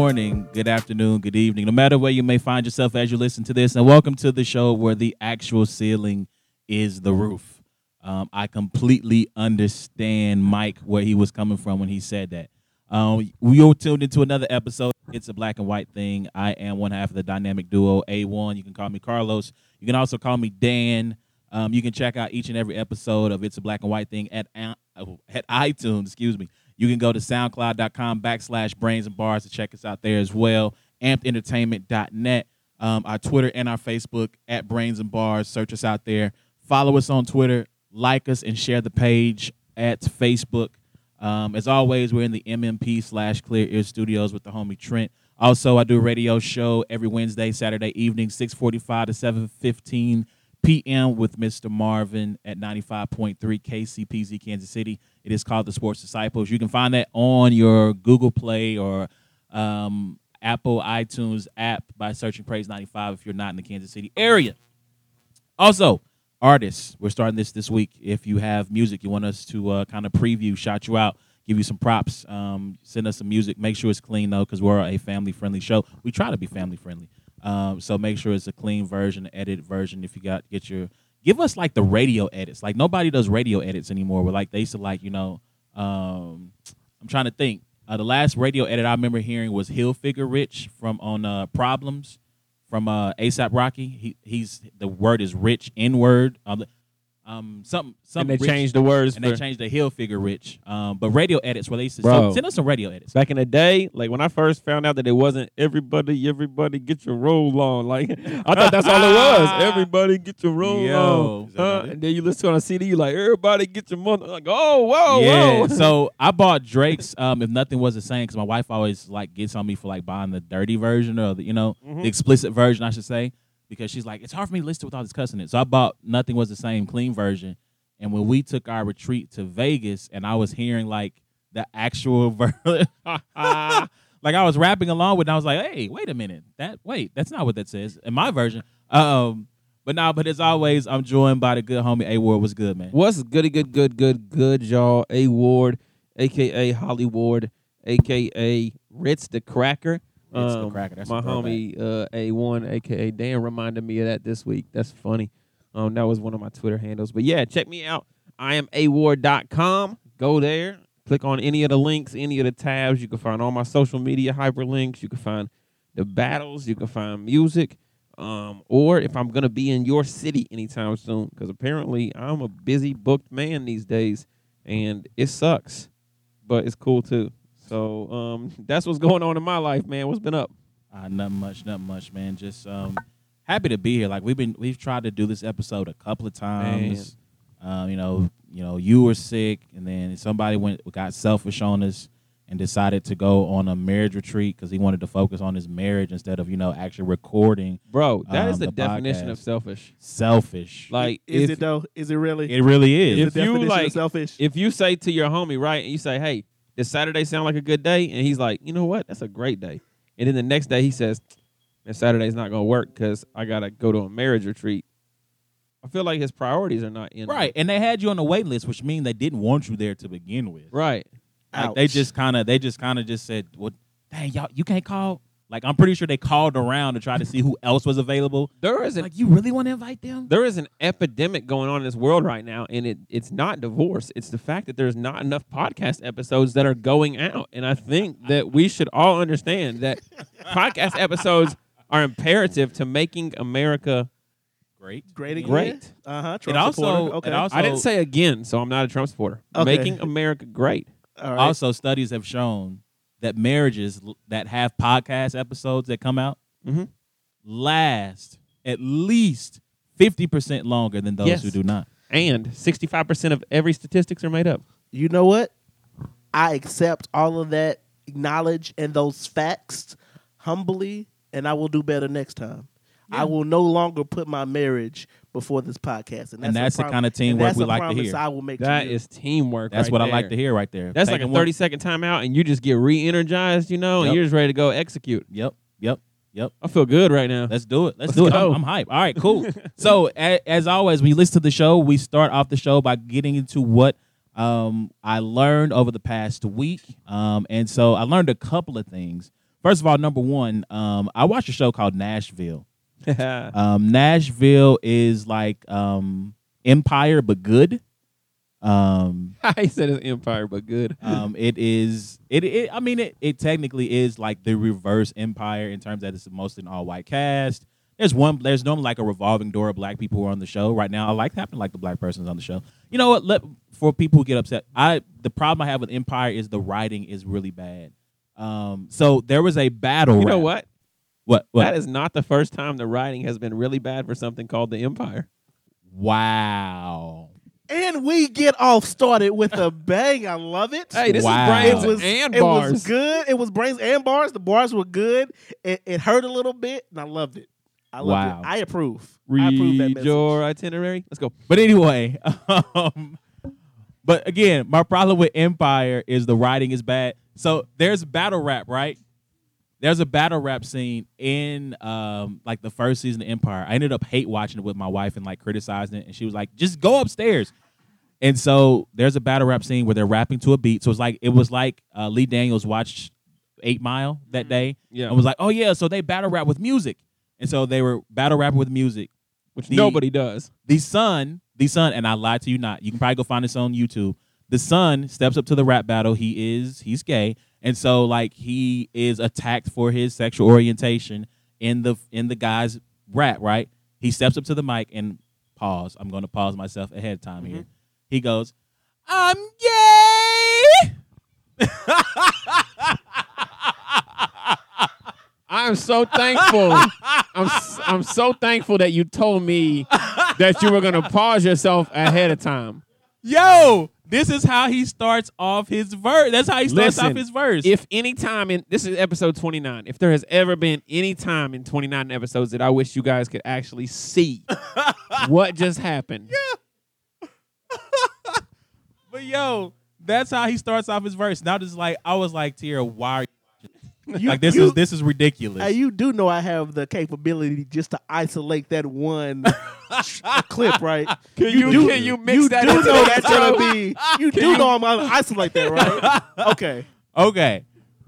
good morning, good afternoon, good evening, no matter where you may find yourself as you listen to this. And welcome to the show where the actual ceiling is the roof. Um, I completely understand Mike where he was coming from when he said that. Um, we all tuned into another episode. It's a black and white thing. I am one half of the dynamic duo A1. You can call me Carlos. You can also call me Dan. Um, you can check out each and every episode of It's a Black and White Thing at uh, at iTunes. Excuse me. You can go to SoundCloud.com backslash Brains and Bars to check us out there as well. AmpedEntertainment.net. Um, our Twitter and our Facebook at Brains and Bars. Search us out there. Follow us on Twitter. Like us and share the page at Facebook. Um, as always, we're in the MMP slash Clear Ear Studios with the homie Trent. Also, I do a radio show every Wednesday, Saturday evening, 645 to 715 p.m. with Mr. Marvin at 95.3 KCPZ Kansas City. It is called The Sports Disciples. You can find that on your Google Play or um, Apple iTunes app by searching Praise 95 if you're not in the Kansas City area. Also, artists, we're starting this this week. If you have music you want us to uh, kind of preview, shout you out, give you some props, um, send us some music. Make sure it's clean though, because we're a family friendly show. We try to be family friendly. Um, so make sure it's a clean version, edited version. If you got get your give us like the radio edits. Like nobody does radio edits anymore. But like they used to like you know, um, I'm trying to think. Uh, the last radio edit I remember hearing was Hill Figure Rich from on uh, Problems from uh, ASAP Rocky. He he's the word is rich N word. Um, um, something, something. And they rich, changed the words and for they changed the hill figure rich. Um, but radio edits where they used to Bro. so send us some radio edits. back in the day. Like when I first found out that it wasn't everybody, everybody get your roll on. Like I thought that's all it was. Everybody get your roll Yo. on. Huh? And then you listen to on a CD, you like everybody get your mother. Like oh whoa yeah. whoa. so I bought Drake's. Um, if nothing was the same, because my wife always like gets on me for like buying the dirty version or the you know Mhm. the explicit version, I should say, because she's like it's hard for me to listen to with all this cussing in it. So I bought nothing was the same clean version. And when we took our retreat to Vegas, and I was hearing like the actual version. like I was rapping along with, it, and I was like, "Hey, wait a minute! That wait, that's not what that says in my version." Um, but now, but as always, I'm joined by the good homie A Ward. What's good, man? What's goody good good good good y'all? A Ward, aka Holly Ward, aka Ritz the Cracker. The Um, Cracker, that's my homie uh, A1, aka Dan, reminded me of that this week. That's funny. Um, that was one of my Twitter handles. But yeah, check me out. I am award.com. Go there. Click on any of the links, any of the tabs. You can find all my social media hyperlinks. You can find the battles. You can find music. Um, or if I'm gonna be in your city anytime soon, because apparently I'm a busy booked man these days, and it sucks, but it's cool too. So um, that's what's going on in my life, man. What's been up? Uh, not much, nothing much, man. Just um, happy to be here. Like we've been, we've tried to do this episode a couple of times. Um, you know, you know, you were sick, and then somebody went got selfish on us and decided to go on a marriage retreat because he wanted to focus on his marriage instead of you know actually recording. Bro, that is Um, the, the definition podcast. of selfish. Selfish, Like Is if, it though? Is it really? it really is. is if the you, like- of selfish? if you say to your homie, right, and you say, Hey, does Saturday sound like a good day? And he's like, You know what? That's a great day. And then the next day he says, Man, Saturday's not gonna work because I gotta go to a marriage retreat. I feel like his priorities are not in right, and they had you on the wait list, which means they didn't want you there to begin with. Right. Like they just kind of, they just kind of just said, "Well, dang, y'all, you can't call." Like I'm pretty sure they called around to try to see who else was available. There is an Like, you really want to invite them? there is an epidemic going on in this world right now, and it it's not divorce. It's the fact that there's not enough podcast episodes that are going out. And I think that we should all understand that podcast episodes are imperative to making America Great. great again. great. Uh huh. It also- Okay. it also- I didn't say again, so I'm not a Trump supporter. Okay. Making America great. All right. Also, studies have shown that marriages that have podcast episodes that come out Mhm. last at least fifty percent longer than those Yes. who do not. And 65% of every statistics are made up. you know what? I accept all of that knowledge and those facts humbly, and I will do better next time. I will no longer put my marriage before this podcast, and that's, And that's the prom- kinda teamwork we like to promise hear. I will make. That to is teamwork. That's right what I like to hear right there. That's like a Taking one- 30 second timeout, and you just get re energized, you know, Yep. and you're just ready to go execute. Yep. Yep. Yep. I feel good right now. Let's do it. Let's, Let's do it. I'm, I'm hype. All right, cool. so a, as always, we you listen to the show, we start off the show by getting into what um, I learned over the past week. Um, and so I learned a couple of things. First of all, number one, um, I watched a show called Nashville. Um, Nashville is like um, Empire, but good. Um, he said it's Empire, but good. um, it is it, it. I mean, it, it technically is like the reverse Empire in terms that it's mostly an all white cast. There's one. There's normally like a revolving door of black people who are on the show right now. I like having like the black persons on the show. You know what? Let for people who get upset. I the problem I have with Empire is the writing is really bad. Um, so there was a battle. You know rap. what? What? What? That is not the first time the writing has been really bad for something called the Empire. wow. And we get off started with a bang. I love it. Hey, this Wow. is brains it was and it bars. was good. It was brains and bars. The bars were good. It, it hurt a little bit, and I loved it. I loved Wow. it. I approve. I approve that message. your itinerary. Let's go. But anyway, um, but again, my problem with Empire is the writing is bad. So there's battle rap, right? There's a battle rap scene in um like the first season of Empire. I ended up hate watching it with my wife and like criticizing it, and she was like, "Just go upstairs." And so there's a battle rap scene where they're rapping to a beat. So it's like it was like uh, Lee Daniels watched Eight Mile that day, Yeah. and was like, "Oh yeah," so they battle rap with music, and so they were battle rapping with music Which the- nobody does. the son, the son, and I lied to you not. You can probably go find this on YouTube. The son steps up to the rap battle. He is he's gay, and so like he is attacked for his sexual orientation in the in the guy's rap. Right? He steps up to the mic and pause. I'm going to pause myself ahead of time here. Mm-hmm. He goes, "I'm gay." I'm so thankful. I'm I'm so thankful that you told me that you were gonna pause yourself ahead of time. Yo, this is how he starts off his verse. That's how he starts Listen, off his verse. If any time in this is episode 29, if there has ever been any time in 29 episodes that I wish you guys could actually see what just happened. Yeah. But yo, that's how he starts off his verse. Now just like I was like, Tierra, why are you You- like this you- is this is ridiculous. Hey, you do know I have the capability just to isolate that one clip, right? Can you, do, can you mix you that do know that's gonna be. You do know I'm gonna isolate that, right? Okay. okay.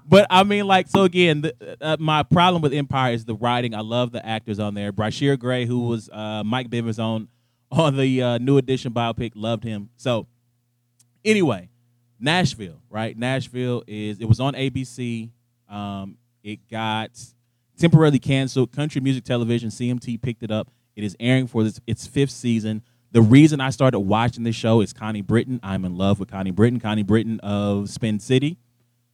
But I mean, like, so again, the, uh, my problem with Empire is the writing. I love the actors on there. Bryshere Gray, who was uh, Mike Bivins on on the uh, new edition biopic, loved him. So, anyway, Nashville, right? Nashville is it was on ABC. Um, it got temporarily canceled. Country Music Television (CMT) picked it up. It is airing for this, its fifth season. The reason I started watching this show is Connie Britton. I'm in love with Connie Britton. Connie Britton of Spin City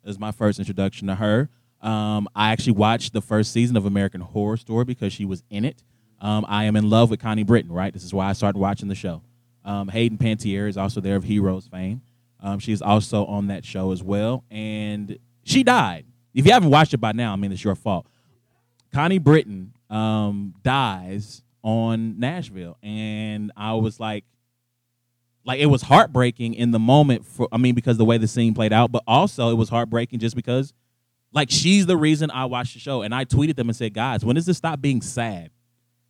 is my first introduction to her. Um, I actually watched the first season of American Horror Story because she was in it. Um, I am in love with Connie Britton, right? This is why I started watching the show. Um, Hayden Panettiere is also there of Heroes fame. Um, she's also on that show as well. And she died. If you haven't watched it by now, I mean, it's your fault. Connie Britton um, dies on Nashville. And I was like, like it was heartbreaking in the moment for I mean because the way the scene played out, but also it was heartbreaking just because like she's the reason I watched the show and I tweeted them and said, "Guys, when does this stop being sad?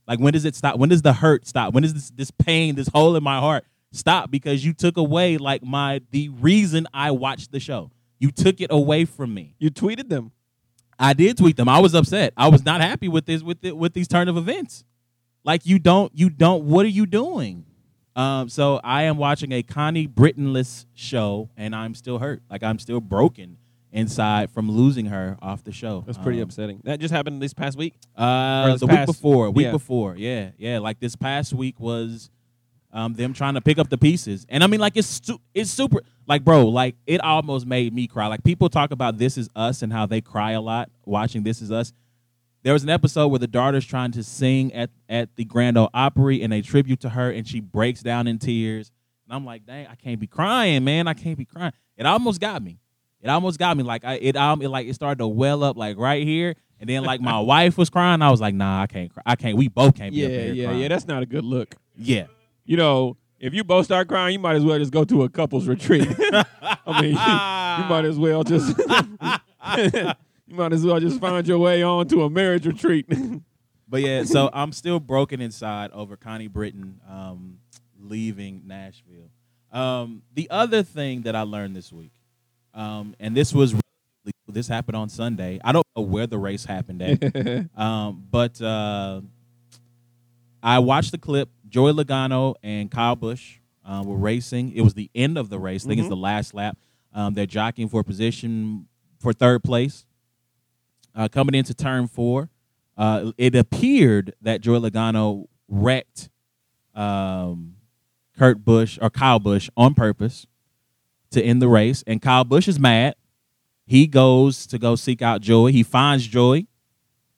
Like when does it stop? When does the hurt stop? When does this this pain, this hole in my heart stop because you took away like my the reason I watched the show. You took it away from me. You tweeted them. I did tweet them. I was upset. I was not happy with this with it with these turn of events. Like you don't you don't what are you doing? Um, so I am watching a Connie Brittonless show and I'm still hurt. Like I'm still broken inside from losing her off the show. That's pretty Um, upsetting. That just happened this past week. Uh, this the week before, week yeah. before, yeah, yeah. Like this past week was um, them trying to pick up the pieces, and I mean, like it's it's super, like bro, like it almost made me cry. Like people talk about This Is Us and how they cry a lot watching This Is Us. There was an episode where the daughter's trying to sing at at the Grand Ole Opry and a tribute to her, and she breaks down in tears. And I'm like, dang, I can't be crying, man. I can't be crying. It almost got me. It almost got me. Like I, it, um, it like it started to well up like right here, and then like my wife was crying. I was like, nah, I can't cry. I can't. We both can't be Yeah, up here yeah, crying. yeah. That's not a good look. yeah. You know, if you both start crying, you might as well just go to a couples retreat. I mean, you might as well just you might as well just find your way on to a marriage retreat. But yeah, so I'm still broken inside over Connie Britton um, leaving Nashville. Um, the other thing that I learned this week, um, and this was this happened on Sunday. I don't know where the race happened at, um, but uh, I watched the clip. Joey Logano and Kyle Busch uh, were racing. It was the end of the race. I think it's Mhm. the last lap. Um, they're jockeying for position for third place. Uh, coming into turn four, uh, it appeared that Joey Logano wrecked um, Kurt Busch or Kyle Busch on purpose to end the race, and Kyle Busch is mad. He goes to go seek out Joey. He finds Joey,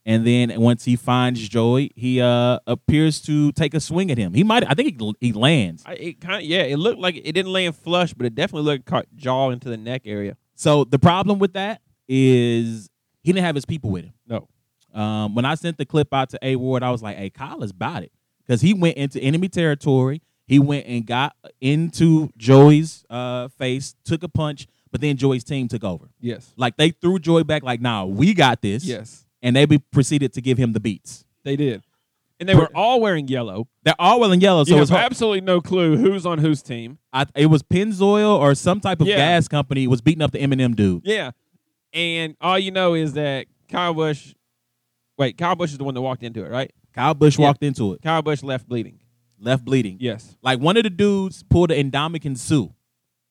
and then once he finds Joey, he uh, appears to take a swing at him. He might, I think he, he lands. I, it kind of yeah, it looked like it didn't land flush, but it definitely looked caught jaw into the neck area. So the problem with that is he didn't have his people with him. No. Um, when I sent the clip out to A Ward, I was like, "Hey, Kyle is about it," because he went into enemy territory. He went and got into Joey's uh, face, took a punch, but then Joey's team took over. Yes. Like they threw Joey back. Like, "Nah, we got this." Yes. And they be, proceeded to give him the beats. They did. And they were all wearing yellow. They're all wearing yellow, so you have hard. absolutely no clue who's on whose team. I, it was Pennzoil or some type of Yeah. gas company was beating up the M&M dude. Yeah. And all you know is that Kyle Busch wait, Kyle Busch is the one that walked into it, right? Kyle Busch Yeah. walked into it, Kyle Busch left bleeding. left bleeding. Yes. Like one of the dudes pulled an Ndamukong Suh.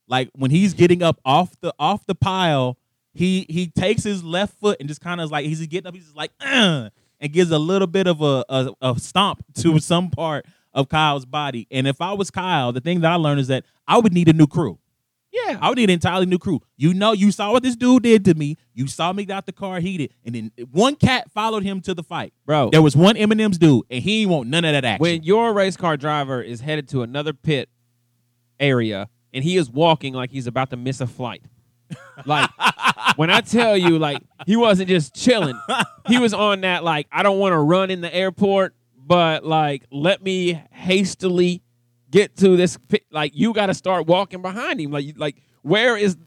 Like when he's getting up off the off the pile, he he takes his left foot and just kind of like he's getting up, he's just like "Ugh," and gives a little bit of a, a a stomp to some part of Kyle's body. And if I was Kyle, the thing that I learned is that I would need a new crew. Yeah. I would need an entirely new crew. You know, you saw what this dude did to me. You saw me get out the car heated, and then one cat followed him to the fight. Bro. There was one M&M's dude, and he ain't want none of that action. When your race car driver is headed to another pit area and he is walking like he's about to miss a flight. Like when I tell you, like he wasn't just chilling. He was on that like I don't want to run in the airport, but like let me hastily get to this pit. Like you got to start walking behind him. Like like where is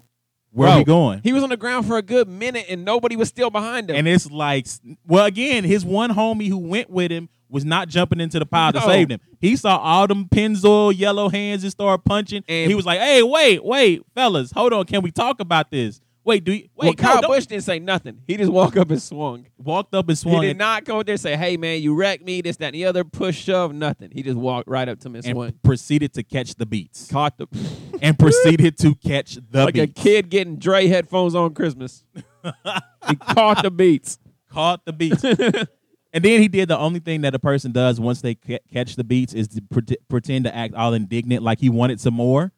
Where Bro, he going? he was on the ground for a good minute and nobody was still behind him. and it's like, well, again, his one homie who went with him was not jumping into the pile to save him. He saw all them Pennzoil yellow hands and started punching. And- he was like, "Hey, wait, wait, fellas, hold on. Can we talk about this? Wait, do you wait?" well, Kyle no, Busch didn't say nothing. He just walked up and swung. walked up and swung He did not go there and say, "Hey man, you wrecked me." This, that, and the other. Push, shove, nothing. He just walked right up to me and and swung. proceeded to catch the beats. Caught the and proceeded to catch the like a kid getting Dre headphones on Christmas. he caught the beats. caught the beats. and then he did the only thing that a person does once they ca- catch the beats is to pre- pretend to act all indignant, like he wanted some more,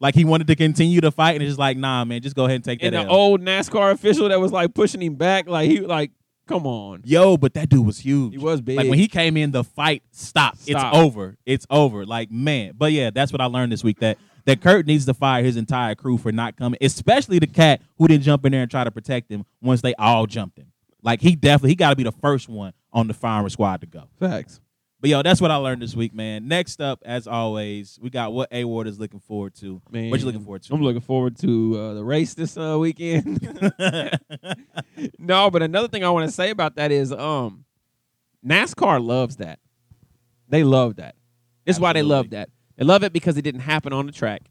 like he wanted to continue to fight, and it's just like, nah, man, just go ahead and take And that. the L. old NASCAR official that was like pushing him back, like he like, come on. Yo, but that dude was huge. He was big. Like when he came in, the fight stopped. Stop. It's over. It's over. Like man, but yeah, that's what I learned this week that that Kurt needs to fire his entire crew for not coming, especially the cat who didn't jump in there and try to protect him once they all jumped him. Like he definitely he got to be the first one on the firing squad to go. Facts. But yo, that's what I learned this week, man. Next up, as always, we got what A Ward is looking forward to. Man, What you looking forward to? I'm looking forward to uh, the race this uh, weekend. no, but another thing I want to say about that is um NASCAR loves that. They love that. This is why they love that. They love it because it didn't happen on the track.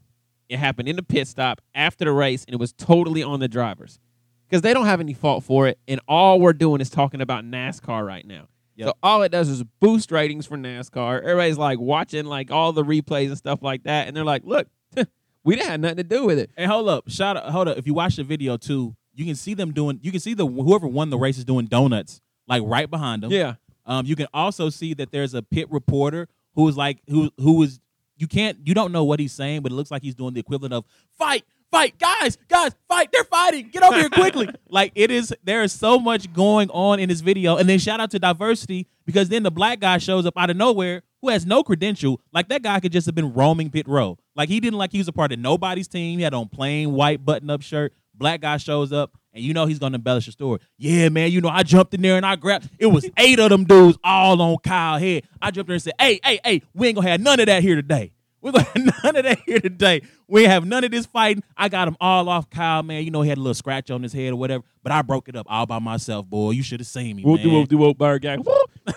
It happened in the pit stop after the race, and it was totally on the drivers. Because they don't have any fault for it, and all we're doing is talking about NASCAR right now. Yep. So all it does is boost ratings for NASCAR. Everybody's like watching like all the replays and stuff like that, and they're like, "Look, we didn't have nothing to do with it." And hold up, shout out, hold up. If you watch the video too, you can see them doing. You can see the whoever won the race is doing donuts like right behind them. Yeah, Um, you can also see that there's a pit reporter who is like who who is you can't you don't know what he's saying, but it looks like he's doing the equivalent of fight, fight, guys, guys, fight, they're fighting, get over here quickly. like it is there is so much going on in this video. And then shout out to diversity because then the black guy shows up out of nowhere who has no credential. Like that guy could just have been roaming pit row. Like he didn't like he was a part of nobody's team. He had on plain white button up shirt. Black guy shows up, and you know he's gonna embellish the story. Yeah, man, you know I jumped in there and I grabbed. It was eight of them dudes all on Kyle head. I jumped in there and said, "Hey, hey, hey, we ain't gonna have none of that here today. We're gonna have none of that here today. We have none of this fighting. I got him all off Kyle, man. You know he had a little scratch on his head or whatever, but I broke it up all by myself, boy. You should have seen me, whoop man. de whoop de whoop bar gang.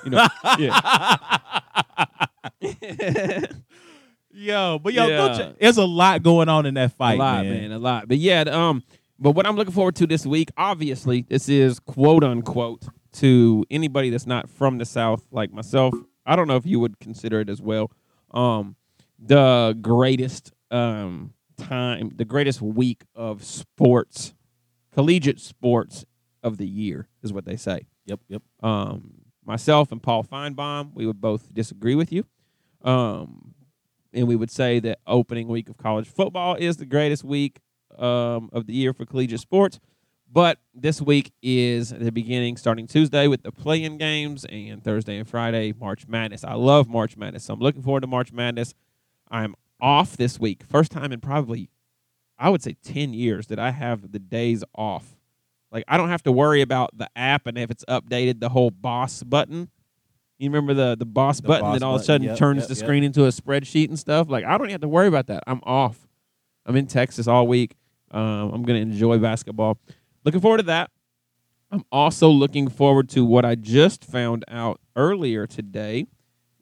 You know, yeah. Yo, but yo, Yeah. check. there's a lot going on in that fight, a lot, man. man. a lot. But yeah, um, But what I'm looking forward to this week, obviously, this is quote unquote to anybody that's not from the South, like myself. I don't know if you would consider it as well. Um, the greatest um, time, the greatest week of sports, collegiate sports of the year is what they say. Yep, yep. Um, myself and Paul Finebaum, we would both disagree with you. Um, and we would say that opening week of college football is the greatest week um, of the year for collegiate sports. But this week is the beginning, starting Tuesday with the play-in games, and Thursday and Friday March Madness. I love March Madness, so I'm looking forward to March Madness. I'm off this week, first time in probably, I would say, ten years that I have the days off. Like I don't have to worry about the app and if it's updated the whole boss button. You remember the the boss The button boss that all of a sudden yep, turns yep, the yep. screen into a spreadsheet and stuff? Like I don't have to worry about that. I'm off. I'm in Texas all week. Um, I'm gonna enjoy basketball. Looking forward to that. I'm also looking forward to what I just found out earlier today.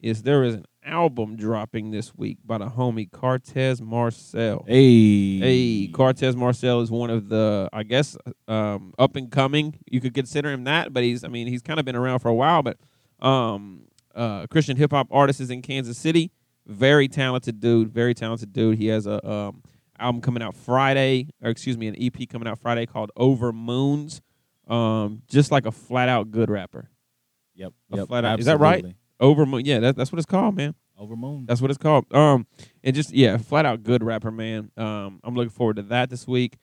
Is there is an album dropping this week by the homie Cartez Marcel. Hey, Hey, Cortez Marcel is one of the, I guess, um, up and coming. You could consider him that, but he's, I mean, he's kind of been around for a while. But um, uh, Christian hip hop artist is in Kansas City. Very talented dude. Very talented dude. He has a um, album coming out Friday, or excuse me, an EP coming out Friday called Over Moons. Um, just like a flat out good rapper. Yep, A yep. flat out- is that right? Absolutely. Over Moon, yeah, that, that's what it's called, man. Over moon. That's what it's called. Um, and just yeah, flat out good rapper, man. Um, I'm looking forward to that this week,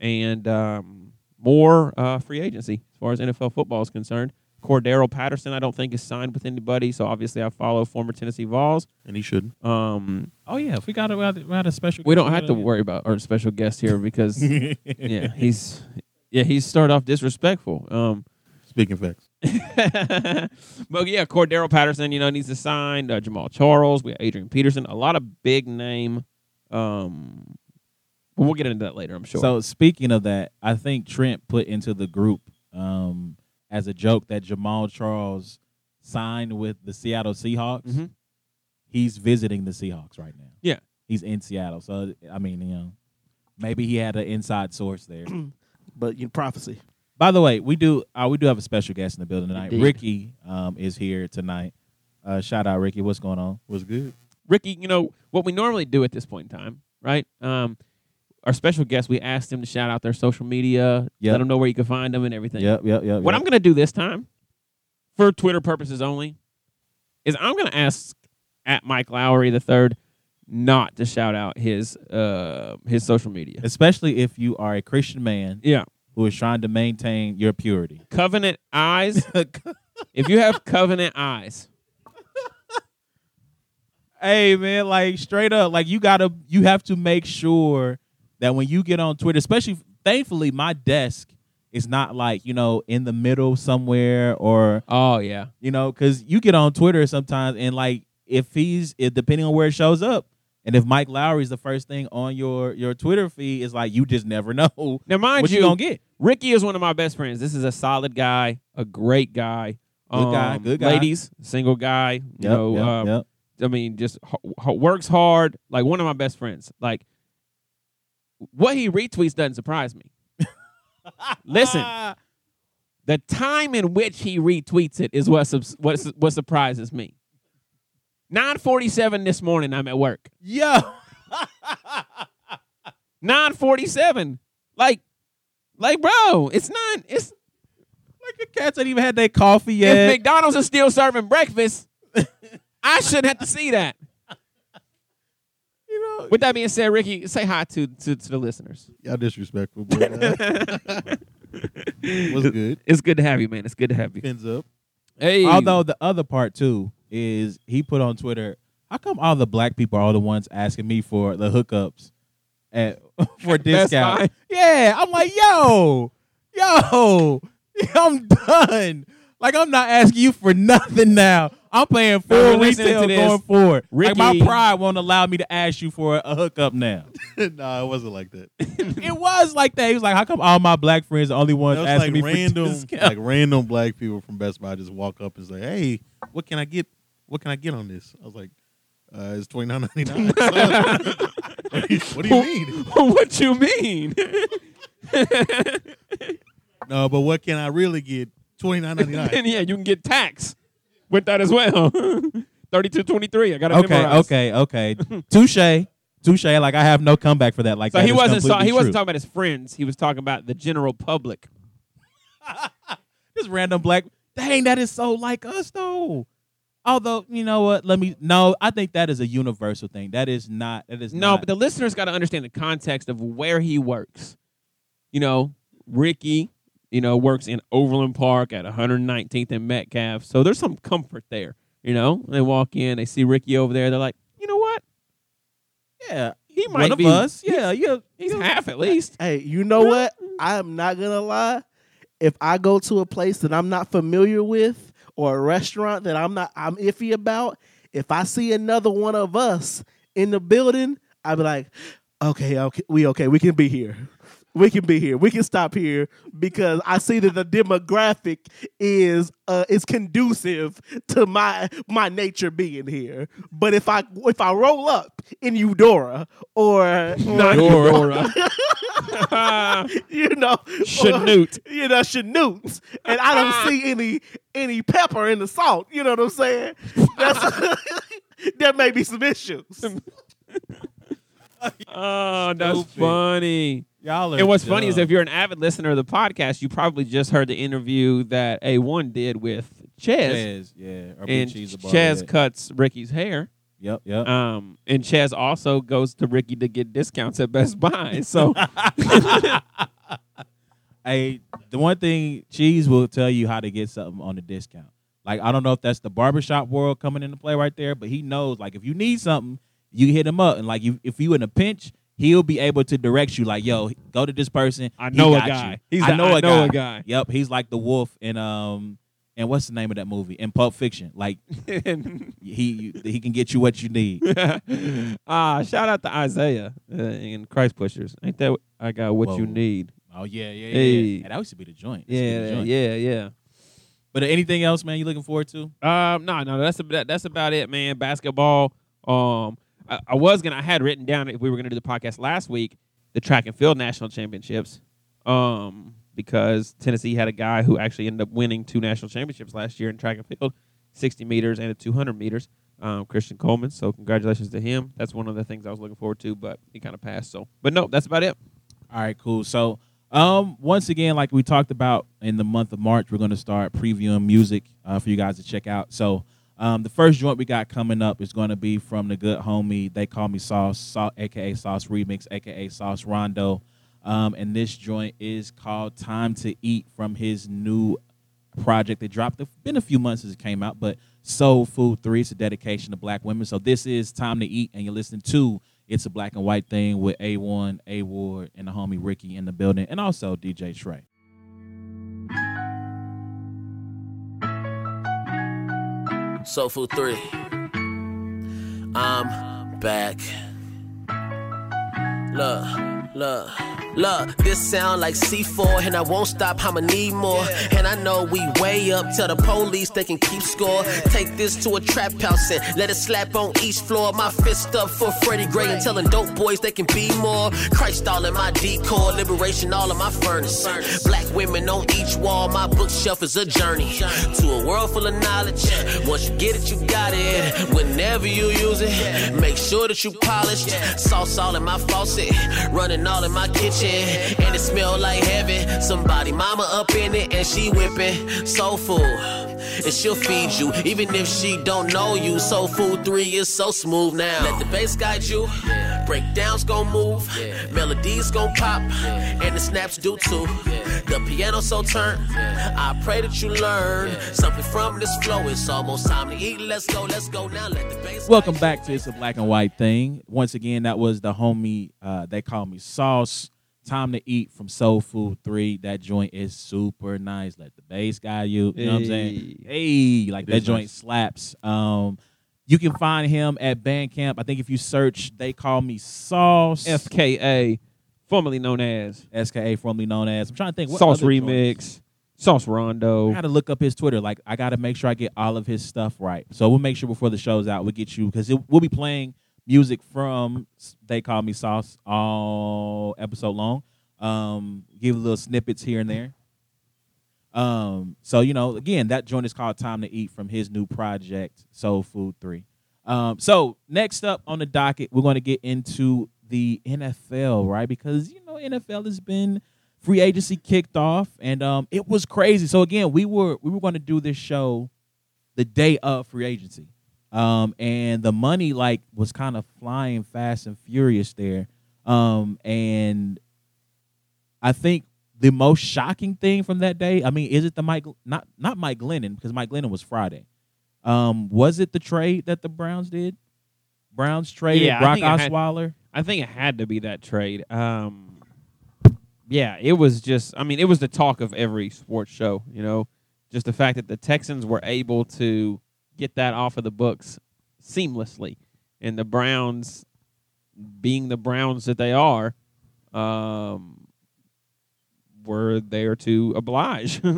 and um, more uh, free agency as far as NFL football is concerned. Cordarrelle Patterson, I don't think is signed with anybody, so obviously I follow former Tennessee Vols. and he shouldn't. Um, oh yeah, if we got a, we got a- a special. we don't have to worry about our special guest here because yeah, he's yeah he's started off disrespectful. Um, Speaking facts. but yeah, Cordarrelle Patterson, you know, needs to sign. Uh, Jamaal Charles, we have Adrian Peterson, a lot of big name. Um, but we'll get into that later, I'm sure. So speaking of that, I think Trent put into the group um, as a joke that Jamaal Charles signed with the Seattle Seahawks. Mhm. He's visiting the Seahawks right now. Yeah. he's in Seattle. So I mean, you know, maybe he had an inside source there. But you know, prophecy. By the way, we do uh, we do have a special guest in the building tonight. Indeed. Ricky um, is here tonight. Uh, shout out Ricky. What's going on? Was good. Ricky, you know what we normally do at this point in time, right? Um, our special guest, we asked them to shout out their social media, Yep. let them know where you can find them and everything. Yep, yep, yep. What yep. I'm going to do this time, for Twitter purposes only, is I'm going to ask at Mike Lowry the third not to shout out his uh his social media. especially if you are a Christian man Yeah, who is trying to maintain your purity. covenant eyes. if you have covenant eyes, hey man, like straight up, like you gotta, you have to make sure that when you get on Twitter, especially, thankfully, my desk is not like you know in the middle somewhere or oh yeah, you know because you get on Twitter sometimes and like if he's if, depending on where it shows up. And if Mike Lowry's the first thing on your your Twitter feed, it's like you just never know now mind what you, you gonna get. Ricky is one of my best friends. This is a solid guy, a great guy. Good guy, Um, good guy. Ladies, single guy. You Yep, know, yep, um, yep. I mean, just works hard. Like one of my best friends. Like what he retweets doesn't surprise me. Listen, the time in which he retweets it is what subs- what su- what surprises me. Nine forty seven this morning. I'm at work. Yo, Nine forty seven. Like, like, bro, it's not. It's like the cats ain't even had their coffee yet. if. McDonald's is still serving breakfast. I shouldn't have to see that. you know, With that being said, Ricky, say hi to to, to the listeners. Y'all disrespectful, but uh, was good. It's good to have you, man. It's good to have you. Pins up. Hey, Although the other part too is he put on Twitter, how come all the black people are all the ones asking me for the hookups at for discount? Yeah, I'm like, yo, yo, I'm done. Like I'm not asking you for nothing now. I'm paying full you're retail to this. going forward. Like my pride won't allow me to ask you for a hookup now. nah, it wasn't like that. it was like that. He was like, how come all my black friends are the only ones asking like me for random, discount? like random black people from Best Buy just walk up and say, "Hey, what can I get? What can I get on this?" I was like, uh, "It's twenty nine ninety nine. What do you mean? what you mean? No, but what can I really get? Twenty nine ninety nine. and yeah, you can get tax with that as well. Thirty-two twenty-three. I got to Okay, memorize. okay, okay. Okay. Touche, touche. Like I have no comeback for that. Like So that he is wasn't so, completely he wasn't talking about his friends. He was talking about the general public. This random black. Dang, that is so like us though. Although you know what, let me. No, I think that is a universal thing. That is not. That is No, not- but the listeners got to understand the context of where he works. You know, Ricky, you know, works in Overland Park at 119th and Metcalf. So there's some comfort there. You know, they walk in, they see Ricky over there. They're like, you know what? yeah, He might one of be us. Yeah, yeah. He's half at least. Hey, you know what? I am not gonna lie. If I go to a place that I'm not familiar with or a restaurant that I'm not I'm iffy about, if I see another one of us in the building, I'd be like, okay, okay, we okay, we can be here. We can be here. We can stop here because I see that the demographic is uh, is conducive to my my nature being here. But if I if I roll up in Eudora or, Eudora. you know, Chanute. you know, Chanute, and I don't see any any pepper in the salt. You know what I'm saying? That's, there may be some issues. Oh, that's Stupid. funny. Y'all are. And what's funny is if you're an avid listener of the podcast, you probably just heard the interview that A1 did with Ches. Chez, yeah, And the cuts Ricky's hair. Yep, yep. Um, and Ches also goes to Ricky to get discounts at Best Buy. So Hey, the one thing Cheese will tell you how to get something on a discount. Like I don't know if that's the barbershop world coming into play right there, but he knows like if you need something, you hit him up, and like you if you in a pinch, he'll be able to direct you. Like yo, go to this person. I He know a guy. you. He's I know I know guy. a guy. Yep, he's like the wolf in um and what's the name of that movie in Pulp Fiction? Like he he can get you what you need. ah, shout out to Isaiah uh, in Christ Pushers. Ain't that I got what you need? Oh yeah, yeah, yeah. Hey. yeah. Hey, that used to be the joint. That used the Yeah, joint. yeah, yeah. But anything else, man? You looking forward to? Um, no, no, that's about that's about it, man. Basketball. Um, I, I was gonna, I had written down if we were gonna do the podcast last week, the track and field national championships. Um, because Tennessee had a guy who actually ended up winning two national championships last year in track and field, sixty meters and a two hundred meters. Um, Christian Coleman. So congratulations to him. That's one of the things I was looking forward to, but he kind of passed. So, but no, that's about it. All right, cool. So, um, once again, like we talked about in the month of March, we're going to start previewing music uh, for you guys to check out. So, um, the first joint we got coming up is going to be from the good homie. They call me Sauce, Sauce aka Sauce Remix, aka Sauce Rondo. Um, and this joint is called "Time to Eat" from his new project that dropped. It's been a few months since it came out, but Soul Food Three. It's a dedication to Black women. So this is "Time to Eat," and you're listening to it's a black and white thing with A1, A Ward, and the homie Ricky in the building, and also DJ Trey. Soul Food 3. I'm back. Look, look, look, this sound like C4, and I won't stop, I'ma need more. And I know we way up, tell the police they can keep score. Take this to a trap house and let it slap on each floor. My fist up for Freddie Gray and telling dope boys they can be more. Christ all in my decor, liberation all in my furnace. Black women on each wall, my bookshelf is a journey to a world full of knowledge. Once you get it, you got it. Whenever you use it, make sure that you polished. Sauce all in my faucet, running all in my kitchen, and it smell like heaven. Somebody mama up in it and she whipping soul food, and she'll feed you even if she don't know you. Soul food three is so smooth now. Let the bass guide you. Breakdowns gon' move, melodies gon' pop, and the snaps do too. The piano so turned. I pray that you learn something from this flow. It's almost time to eat. Let's go, let's go now. Let the bass. Welcome back to It's a Black and White Thing. Once again, that was the homie, uh, they call me Sauce. Time to Eat from Soul Food 3. That joint is super nice. Let the bass guide you. You know what I'm saying? Hey, like that joint nice. slaps. Um, you can find him at Bandcamp. I think if you search, they call me Sauce. FKA, formerly known as SKA, formerly known as. I'm trying to think. What Sauce other joints? Remix, Sauce Rondo. I Rondo. gotta look up his Twitter. Like I gotta make sure I get all of his stuff right. So we'll make sure before the show's out, we'll get you because we'll be playing music from They Call Me Sauce all episode long. Um, give a little snippets here and there. Um, so you know, again, that joint is called "Time to Eat" from his new project, Soul Food Three. Um, so next up on the docket, we're going to get into the NFL, right? Because you know, NFL has been free agency kicked off, and um, it was crazy. So again, we were we were going to do this show the day of free agency, um, and the money like was kind of flying fast and furious there, um, and I think the most shocking thing from that day. I mean, is it the Mike not not Mike Glennon because Mike Glennon was Friday. Um, was it the trade that the Browns did? Browns traded Yeah, I Brock think it had- Osweiler. I think it had to be that trade. Um, yeah, it was just. I mean, it was the talk of every sports show. You know, just the fact that the Texans were able to get that off of the books seamlessly, and the Browns, being the Browns that they are, um, were there to oblige.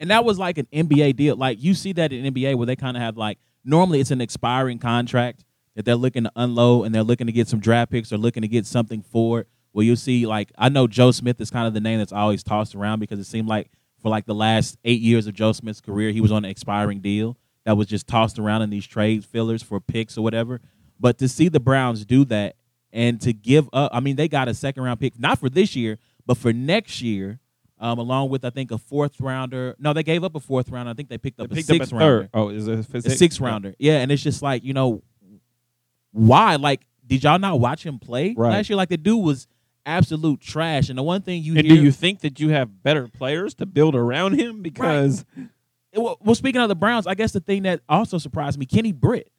And that was like an NBA deal. Like you see that in NBA where they kind of have like normally it's an expiring contract that they're looking to unload and they're looking to get some draft picks or looking to get something for it. Well, you'll see, like I know Joe Smith is kind of the name that's always tossed around because it seemed like for like the last eight years of Joe Smith's career, he was on an expiring deal that was just tossed around in these trade fillers for picks or whatever. But to see the Browns do that and to give up, I mean, they got a second round pick, not for this year, but for next year, um, along with I think a fourth rounder. No, they gave up a fourth rounder. I think they picked up They a picked up sixth a rounder. Oh, is it a sixth rounder. Yeah, and it's just like you know, why? Like, did y'all not watch him play Right. last year? Like the dude was absolute trash. And the one thing you And hear, do you think that you have better players to build around him? Because well, well, speaking of the Browns, I guess the thing that also surprised me, Kenny Britt,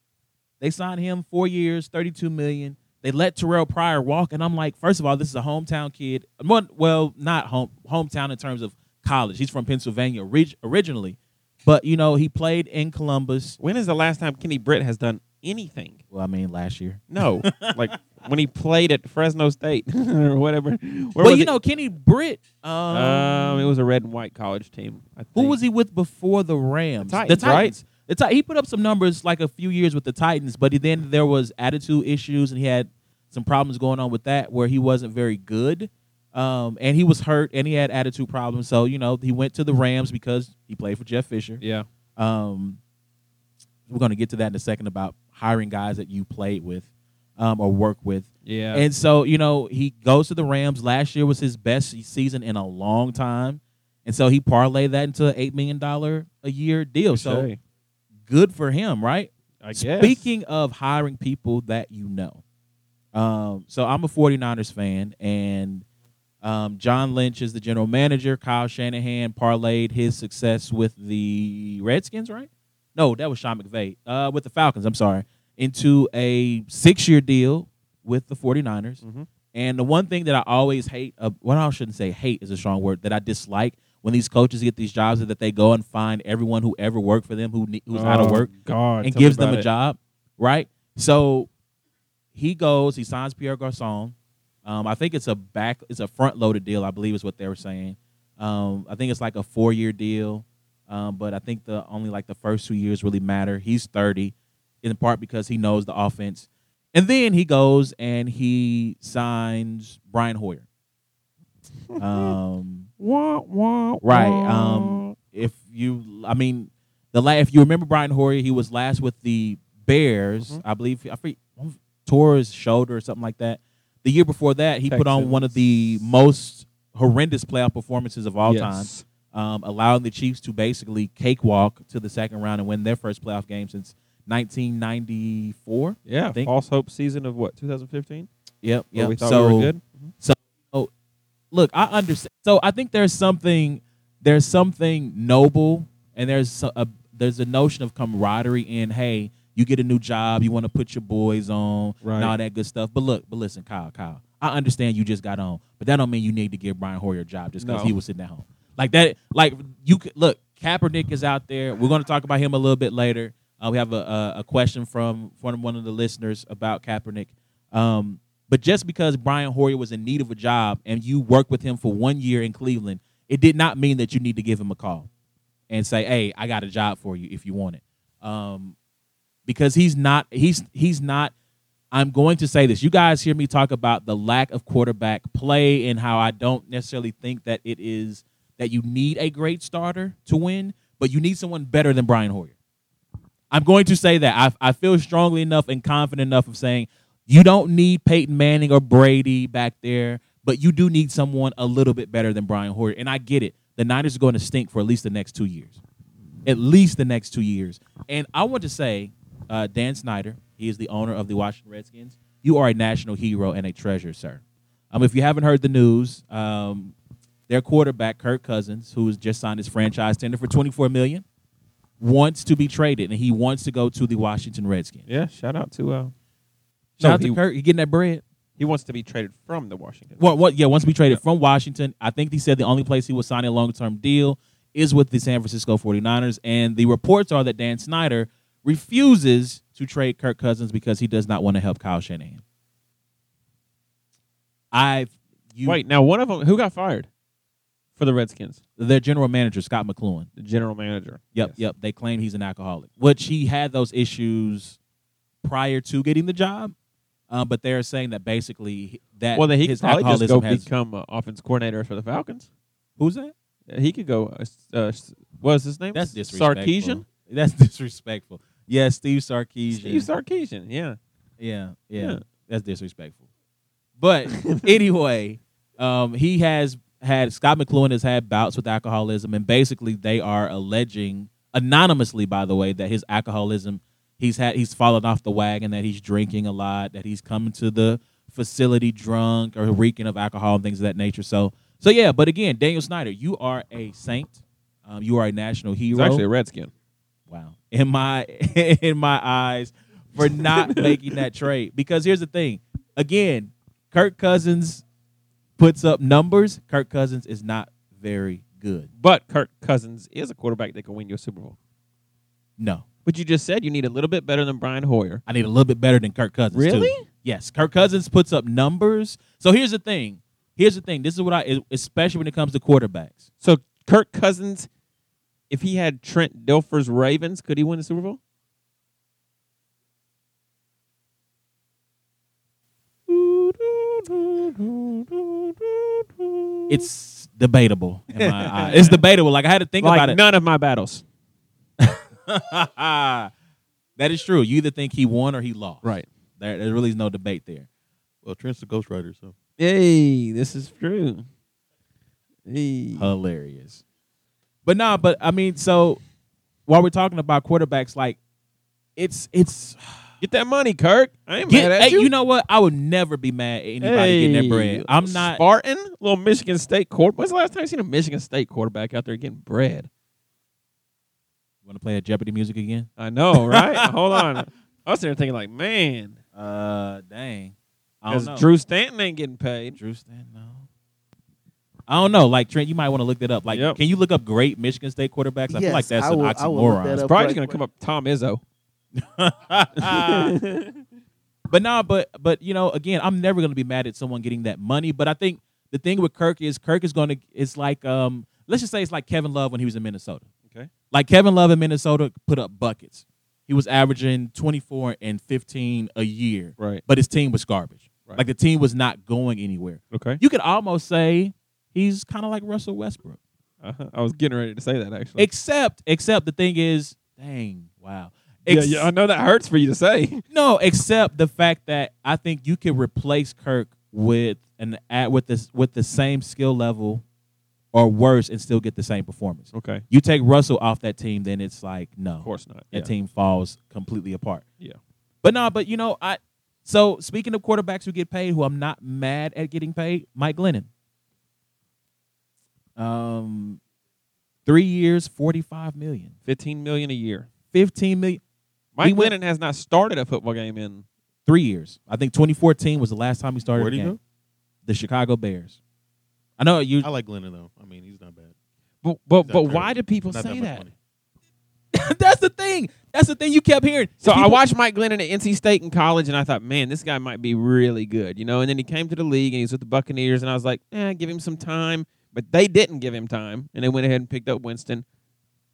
they signed him four years, thirty-two million. They let Terrelle Pryor walk, and I'm like, first of all, this is a hometown kid. Well, not home hometown in terms of college. He's from Pennsylvania orig- originally, but you know he played in Columbus. when is the last time Kenny Britt has done anything? Well, I mean, last year. No, like when he played at Fresno State or whatever. Where well, you it? know, Kenny Britt. Um, um, it was a red and white college team. I think. who was he with before the Rams? The Titans, right? The he put up some numbers like a few years with the Titans, but he, then there was attitude issues and he had some problems going on with that where he wasn't very good. Um, and he was hurt and he had attitude problems. So, you know, he went to the Rams because he played for Jeff Fisher. Yeah, Um, we're going to get to that in a second about hiring guys that you played with um, or work with. yeah. And so, you know, he goes to the Rams. Last year was his best season in a long time. And so he parlayed that into an $8 million a year deal. So good for him, right? I guess. Speaking of hiring people that you know. Um, so I'm a 49ers fan, and um, John Lynch is the general manager. Kyle Shanahan parlayed his success with the Redskins, right? No, that was Sean McVay. Uh, with the Falcons, I'm sorry, into a six year deal with the 49ers. Mhm. And the one thing that I always hate, uh, well, I shouldn't say hate is a strong word, that I dislike when these coaches get these jobs is that they go and find everyone who ever worked for them who who's out of Oh, work God, and gives them a it. job, right? So he goes, he signs Pierre Garcon. Um, I think it's a back, it's a front loaded deal. I believe is what they were saying. Um, I think it's like a four year deal, um, but I think the only like the first two years really matter. He's thirty, in part because he knows the offense, and then he goes and he signs Brian Hoyer. Um, Wah, wah, Right. Um, if you, I mean, the la- if you remember Brian Hoyer, he was last with the Bears, Mhm. I believe. I forget, tore his shoulder or something like that. The year before that, he put on one of the most horrendous playoff performances of all Yes. time, um, allowing the Chiefs to basically cakewalk to the second round and win their first playoff game since 1994. Yeah, I think. false hope season of what 2015. Yep, yep. we thought so we were good. Mm-hmm. so oh, look, I understand. So I think there's something there's something noble, and there's a there's a notion of camaraderie in hey, you get a new job, you want to put your boys on, Right. and all that good stuff. But look, but listen, Kyle, Kyle, I understand you just got on, but that don't mean you need to give Brian Hoyer a job just because No. he was sitting at home. Like that, like you could look. Kaepernick is out there. We're going to talk about him a little bit later. Uh, we have a, a, question from from one of the listeners about Kaepernick. Um, but just because Brian Hoyer was in need of a job and you worked with him for one year in Cleveland, it did not mean that you need to give him a call and say, "Hey, I got a job for you if you want it." Um, because he's not he's he's not I'm going to say this. You guys hear me talk about the lack of quarterback play and how I don't necessarily think that it is that you need a great starter to win, but you need someone better than Brian Hoyer. I'm going to say that. I, I feel strongly enough and confident enough of saying you don't need Peyton Manning or Brady back there, but you do need someone a little bit better than Brian Hoyer. And I get it. The Niners are going to stink for at least the next two years. At least the next two years. And I want to say, uh, Dan Snyder, he is the owner of the Washington Redskins. You are a national hero and a treasure, sir. Um, if you haven't heard the news, um, their quarterback Kirk Cousins, who has just signed his franchise tender for twenty four million, wants to be traded and he wants to go to the Washington Redskins. Yeah, shout out to uh Shout No, out to he- Kirk. He getting that bread. he wants to be traded from the Washington. Well, what? Yeah, once to be traded from Washington, I think he said the only place he was signing a long term deal is with the San Francisco 49ers. And the reports are that Dan Snyder refuses to trade Kirk Cousins because he does not want to help Kyle Shanahan. I've you, Wait, now one of them who got fired for the Redskins? their general manager Scott McCloughan. The general manager. Yep, Yes. yep. They claim he's an alcoholic, which he had those issues prior to getting the job. Um, but they're saying that basically that Well, then he his could probably just go has. become uh, offense coordinator for the Falcons. who's that? Yeah, he could go. Uh, uh, what is his name? That's disrespectful. Sarkisian. That's disrespectful. Yeah, Steve Sarkisian. Steve Sarkisian. Yeah. yeah, yeah, Yeah. That's disrespectful. But anyway, um, he has had Scott McCloughan has had bouts with alcoholism, and basically they are alleging anonymously, by the way, that his alcoholism he's had he's fallen off the wagon, that he's drinking a lot, that he's coming to the facility drunk or reeking of alcohol and things of that nature. So, so yeah. But again, Daniel Snyder, you are a saint. Um, you are a national hero. He's actually a Redskin. Wow. In my in my eyes for not making that trade. Because here's the thing. Again, Kirk Cousins puts up numbers. Kirk Cousins is not very good. But Kirk Cousins is a quarterback that can win you a Super Bowl. No. But you just said you need a little bit better than Brian Hoyer. I need a little bit better than Kirk Cousins. too. Really? Yes. Kirk Cousins puts up numbers. So here's the thing. Here's the thing. This is what I especially when it comes to quarterbacks. So Kirk Cousins, if he had Trent Dilfer's Ravens, could he win the Super Bowl? It's debatable in my eyes. It's debatable. Like I had to think like about it. none of my battles. that is true. You either think he won or he lost. Right. There, there really is no debate there. Well, Trent's the ghostwriter, so Hey, this is true. Hey. hilarious. But nah, but I mean, so while we're talking about quarterbacks, like it's it's Get that money, Kirk. I ain't get, mad at hey, you. you know what? I would never be mad at anybody getting their bread. I'm not Spartan, little Michigan State quarterback. When's the last time you seen a Michigan State quarterback out there getting bread? You want to play that Jeopardy music again. I know, right? Hold on. I was there thinking like, man, Uh, dang, because. Drew Stanton ain't getting paid. Drew Stanton, no. I don't know. Like Trent, you might want to look that up. Like, Yep. can you look up great Michigan State quarterbacks? I feel like that's I an will- I will look oxymoron. that It's probably right going to come up Tom Izzo. but nah, but but you know, again, I'm never gonna be mad at someone getting that money. But I think the thing with Kirk is Kirk is gonna it's like um let's just say it's like Kevin Love when he was in Minnesota. Okay. Like Kevin Love in Minnesota put up buckets. He was averaging 24 and 15 a year, Right. but his team was garbage. Right. Like the team was not going anywhere. Okay. You could almost say he's kind of like Russell Westbrook. Uh-huh. I was getting ready to say that actually. Except except the thing is, dang, wow. Yeah, Ex- yeah, I know that hurts for you to say. No, except the fact that I think you could replace Kirk with an at with this with the same skill level or worse and still get the same performance. Okay. You take Russell off that team, then it's like no, Of course not. that Yeah. team falls completely apart. Yeah. But no, but you know, I so speaking of quarterbacks who get paid, who I'm not mad at getting paid, Mike Glennon. Um, three years, forty five million. 15 million a year. 15 million, Mike He went- Glennon has not started a football game in three years. I think 2014 was the last time he started. where'd a he game. go? the Chicago Bears. I know you. I like Glennon though. I mean, he's not bad. But but, but very- why do people not say much that? that's the thing. That's the thing you kept hearing. So I watched Mike Glennon at NC State in college, and I thought, man, this guy might be really good, you know. And then he came to the league, and he was with the Buccaneers, and I was like, eh, give him some time. But they didn't give him time, and they went ahead and picked up Winston,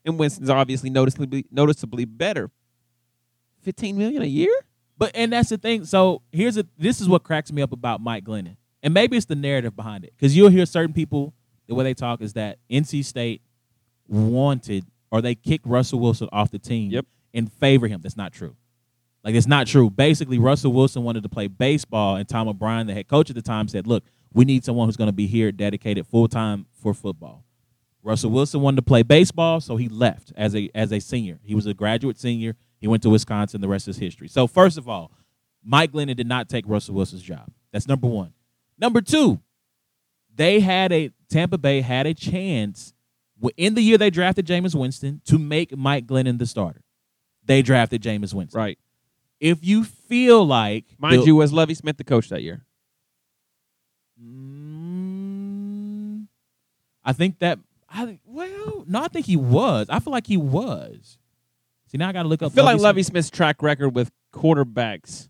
and Winston's obviously noticeably noticeably better. Fifteen million a year? But and that's the thing. So here's a this is what cracks me up about Mike Glennon, and maybe it's the narrative behind it, because you'll hear certain people the way they talk is that NC State wanted or they kicked Russell Wilson off the team Yep. and favor him. That's not true. Like it's not true. Basically, Russell Wilson wanted to play baseball, and Tom O'Brien, the head coach at the time, said, "Look, we need someone who's going to be here, dedicated full time for football." Russell Wilson wanted to play baseball, so he left as a as a senior. He was a graduate senior. He went to Wisconsin. The rest is history. So first of all, Mike Glennon did not take Russell Wilson's job. That's number one. Number two, they had a Tampa Bay had a chance in the year they drafted Jameis Winston to make Mike Glennon the starter. They drafted Jameis Winston. Right. If you feel like Mind the- you, was Lovie Smith the coach that year? Mm, I think that I well, no, I think he was. I feel like he was. See, now I got to look up. I feel like Lovie Smith's track record with quarterbacks is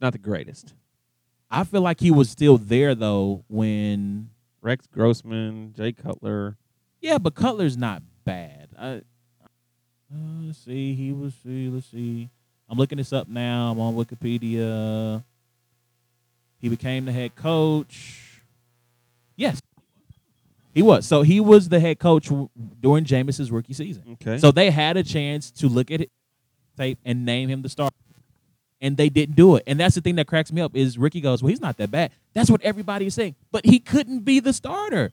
not the greatest. I feel like he was still there though when. Rex Grossman, Jay Cutler. Yeah, but Cutler's not bad. I, uh, let's see. He was. See, let's see. I'm looking this up now. I'm on Wikipedia. He became the head coach. Yes, he was. So he was the head coach w- during Jameis's rookie season. Okay. So they had a chance to look at it tape and name him the star. And they didn't do it. And that's the thing that cracks me up is Ricky goes, Well, he's not that bad. That's what everybody is saying. But he couldn't be the starter.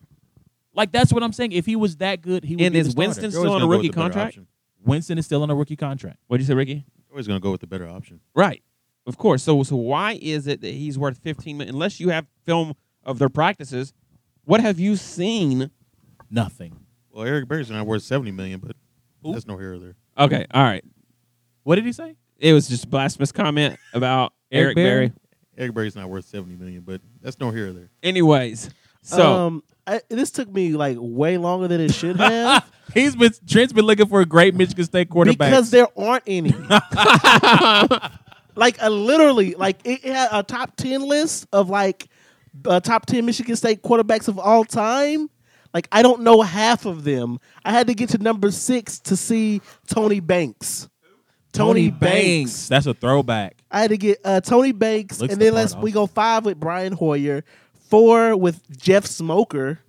Like that's what I'm saying. If he was that good, he would And be is the starter. Winston You're still on a rookie with the better contract? option. Winston is still on a rookie contract. What did you say, Ricky? You're always going to go with the better option. Right. Of course. So so why is it that he's worth 15 million unless you have film of their practices? What have you seen? Nothing. Well, Eric Berry's not worth seventy million, but Who? that's no here or there. Okay. All right. What did he say? It was just a blasphemous comment about Eric Eric, Berry. Berry? Eric Berry's not worth seventy million, but that's no here or there. Anyways, so um, I, this took me like way longer than it should have He's been Trent's been looking for a great Michigan State quarterback. because there aren't any. like a literally, like it, it had a top ten list of like uh, top ten Michigan State quarterbacks of all time. Like I don't know half of them. I had to get to number six to see Tony Banks. Tony, Banks. That's a throwback. I had to get uh, Tony Banks, Looks and then part let's we go five with Brian Hoyer, four with Jeff Smoker,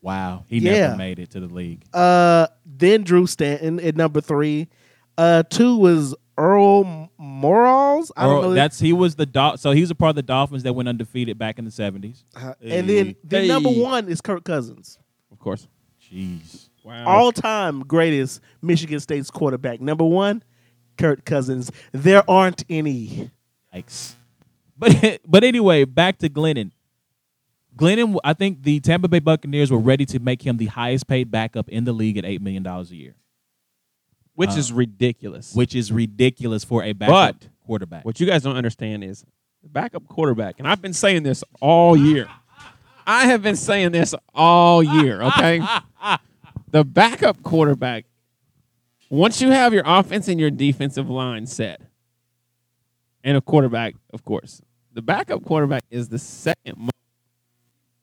Wow. He Yeah. never made it to the league. uh, then Drew Stanton at number three. Uh, two was Earl M- Morals. I don't know. that's he was the Dol- so he was a part of the Dolphins that went undefeated back in the seventies. Uh, and then the Hey. number one is Kirk Cousins, of course. Jeez. Wow. all time greatest Michigan State's quarterback. Number one, Kirk Cousins. There aren't any. Yikes. But but anyway, back to Glennon. Glennon, I think the Tampa Bay Buccaneers were ready to make him the highest paid backup in the league at eight million dollars a year, which Uh, is ridiculous. which is ridiculous for a backup But- quarterback. What you guys don't understand is the backup quarterback, and I've been saying this all year. I have been saying this all year, okay? the backup quarterback, once you have your offense and your defensive line set, and a quarterback, of course, the backup quarterback is the second most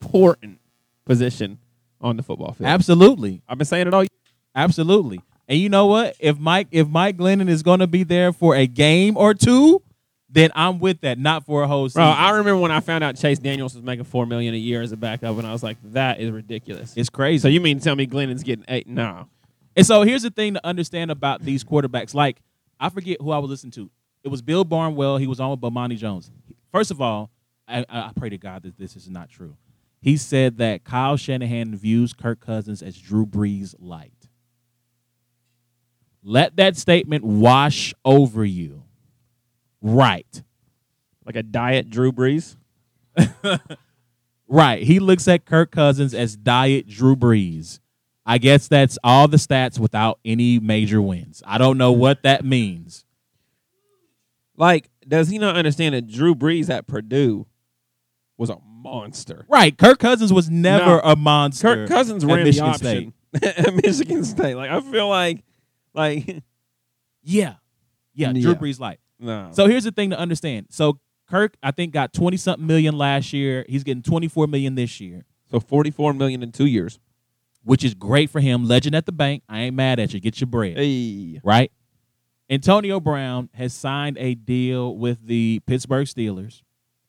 important position on the football field. Absolutely, I've been saying it all year. absolutely. And you know what? If Mike if Mike Glennon is going to be there for a game or two, then I'm with that. Not for a whole season. Bro, I remember when I found out Chase Daniels was making four million a year as a backup, and I was like, that is ridiculous. it's crazy. So you mean tell me Glennon's getting eight? No. And so here's the thing to understand about these quarterbacks. Like, I forget who I was listening to. It was Bill Barnwell. He was on with Bomani Jones. First of all, I, I I pray to God that this is not true. He said that Kyle Shanahan views Kirk Cousins as Drew Brees light. Let that statement wash over you. Right. Like a diet Drew Brees? Right. He looks at Kirk Cousins as diet Drew Brees. I guess that's all the stats without any major wins. I don't know what that means. Like, does he not understand that Drew Brees at Purdue was a monster? Right. Kirk Cousins was never No. a monster. Kirk Cousins at ran the Michigan option at Michigan State. Like, I feel like, like, Yeah. Yeah. Drew Yeah. Brees light. no. So here's the thing to understand. So Kirk, I think, got 20 something million last year. He's getting 24 million this year, so forty-four million in two years. which is great for him. Legend at the bank. I ain't mad at you. Get your bread. Hey, Right? Antonio Brown has signed a deal with the Pittsburgh Steelers.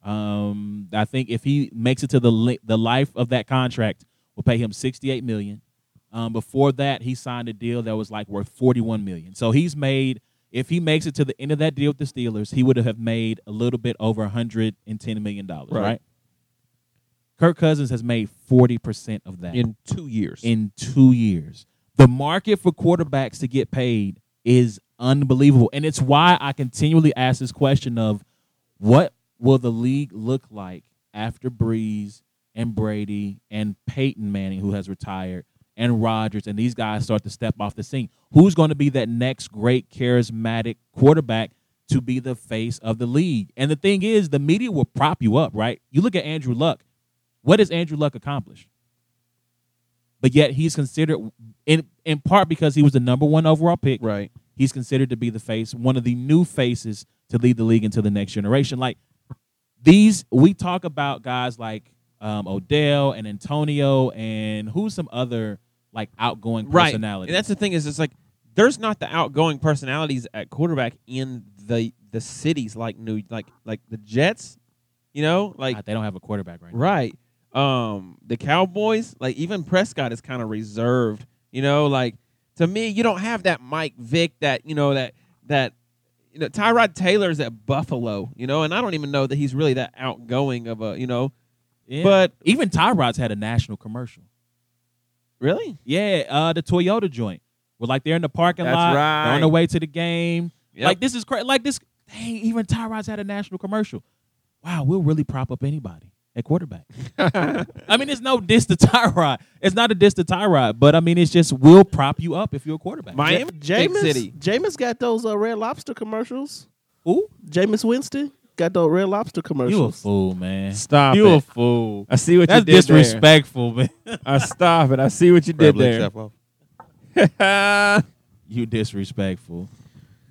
Um, I think if he makes it to the li- the life of that contract, we'll pay him sixty eight million. Um, before that, he signed a deal that was like worth forty one million. So he's made. If he makes it to the end of that deal with the Steelers, he would have made a little bit over hundred and ten million dollars. Right. Right. Kirk Cousins has made forty percent of that in two years. in two years. The market for quarterbacks to get paid is unbelievable. And it's why I continually ask this question of what will the league look like after Brees and Brady and Peyton Manning, who has retired, and Rodgers, and these guys start to step off the scene? Who's going to be that next great charismatic quarterback to be the face of the league? And the thing is, the media will prop you up, right? You look at Andrew Luck. What has Andrew Luck accomplished? but yet he's considered in in part because he was the number one overall pick. right. He's considered to be the face, one of the new faces to lead the league into the next generation. Like these, we talk about guys like um, Odell and Antonio and who's some other like outgoing Right. personalities. And that's the thing is, it's like there's not the outgoing personalities at quarterback in the the cities like New like like the Jets. You know, like God, they don't have a quarterback right now. Right. Um, the Cowboys, like even Prescott is kind of reserved. You know, like to me, you don't have that Mike Vick, that you know that that you know Tyrod Taylor's at Buffalo. You know, and I don't even know that he's really that outgoing of a you know. Yeah. But even Tyrod's had a national commercial. Really, Yeah, uh, the Toyota joint. We're like they're in the parking That's lot. They're right. on the way to the game. Yep. Like this is crazy. Like this. Dang, even Tyrod's had a national commercial. Wow, we'll really prop up anybody at quarterback. I mean, it's no diss to Tyrod. It's not a diss to Tyrod, but I mean, it's just we'll prop you up if you're a quarterback. Miami, big Jameis, city. Jameis got those uh, Red Lobster commercials. Ooh, Jameis Winston got those Red Lobster commercials. you a commercials. fool, man. Stop you a fool. I see what That's you did there. That's disrespectful, man. I stop it. I see what you did there. you disrespectful.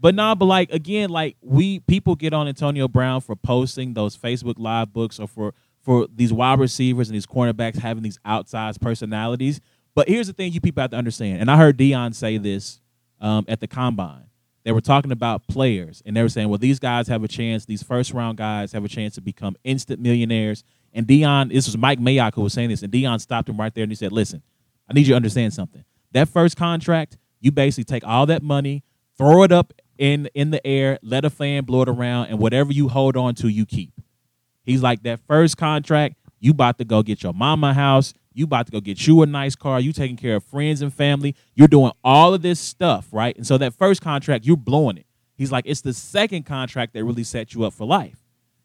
But nah, but like again, like we people get on Antonio Brown for posting those Facebook live books or for for these wide receivers and these cornerbacks having these outsized personalities. But here's the thing you people have to understand, and I heard Dion say this um, at the combine. They were talking about players, and they were saying, well, these guys have a chance, these first round guys have a chance to become instant millionaires. And Dion, this was Mike Mayock who was saying this, and Dion stopped him right there and he said, listen, I need you to understand something. That first contract, you basically take all that money, throw it up in in the air, let a fan blow it around, and whatever you hold on to, you keep. He's like that first contract, you about to go get your mama house, you about to go get you a nice car, you taking care of friends and family, you're doing all of this stuff, right? And so that first contract, you're blowing it. He's like, it's the second contract that really sets you up for life.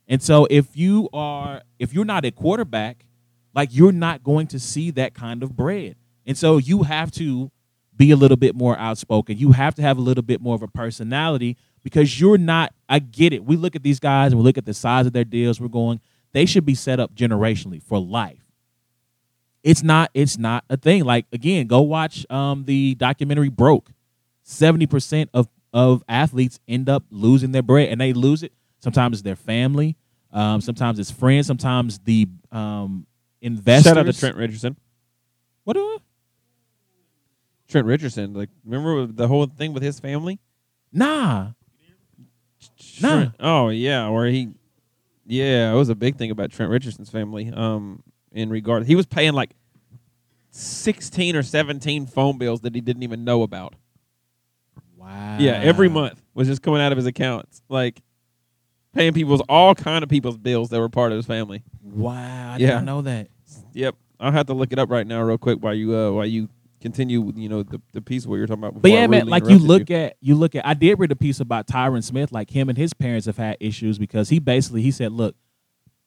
And so if you are if you're not a quarterback, like you're not going to see that kind of bread. And so you have to be a little bit more outspoken. You have to have a little bit more of a personality because you're not I get it. We look at these guys and we look at the size of their deals, we're going, they should be set up generationally for life. It's not it's not a thing. Like again, go watch um the documentary Broke. 70% of of athletes end up losing their bread and they lose it sometimes it's their family um, sometimes it's friends sometimes the um, investors Shout out to Trent Richardson. what do I- Trent Richardson, like remember the whole thing with his family? nah Nah. Oh yeah, where he, yeah, it was a big thing about Trent Richardson's family. Um, in regard, he was paying like sixteen or seventeen phone bills that he didn't even know about. wow Yeah, every month was just coming out of his accounts, like paying people's all kind of people's bills that were part of his family. wow I Yeah. didn't know that Yep, I'll have to look it up right now, real quick, while you uh while you continue, you know, the the piece where you're talking about. but yeah man like you look at you look at i did read a piece about tyron smith like him and his parents have had issues because he basically he said look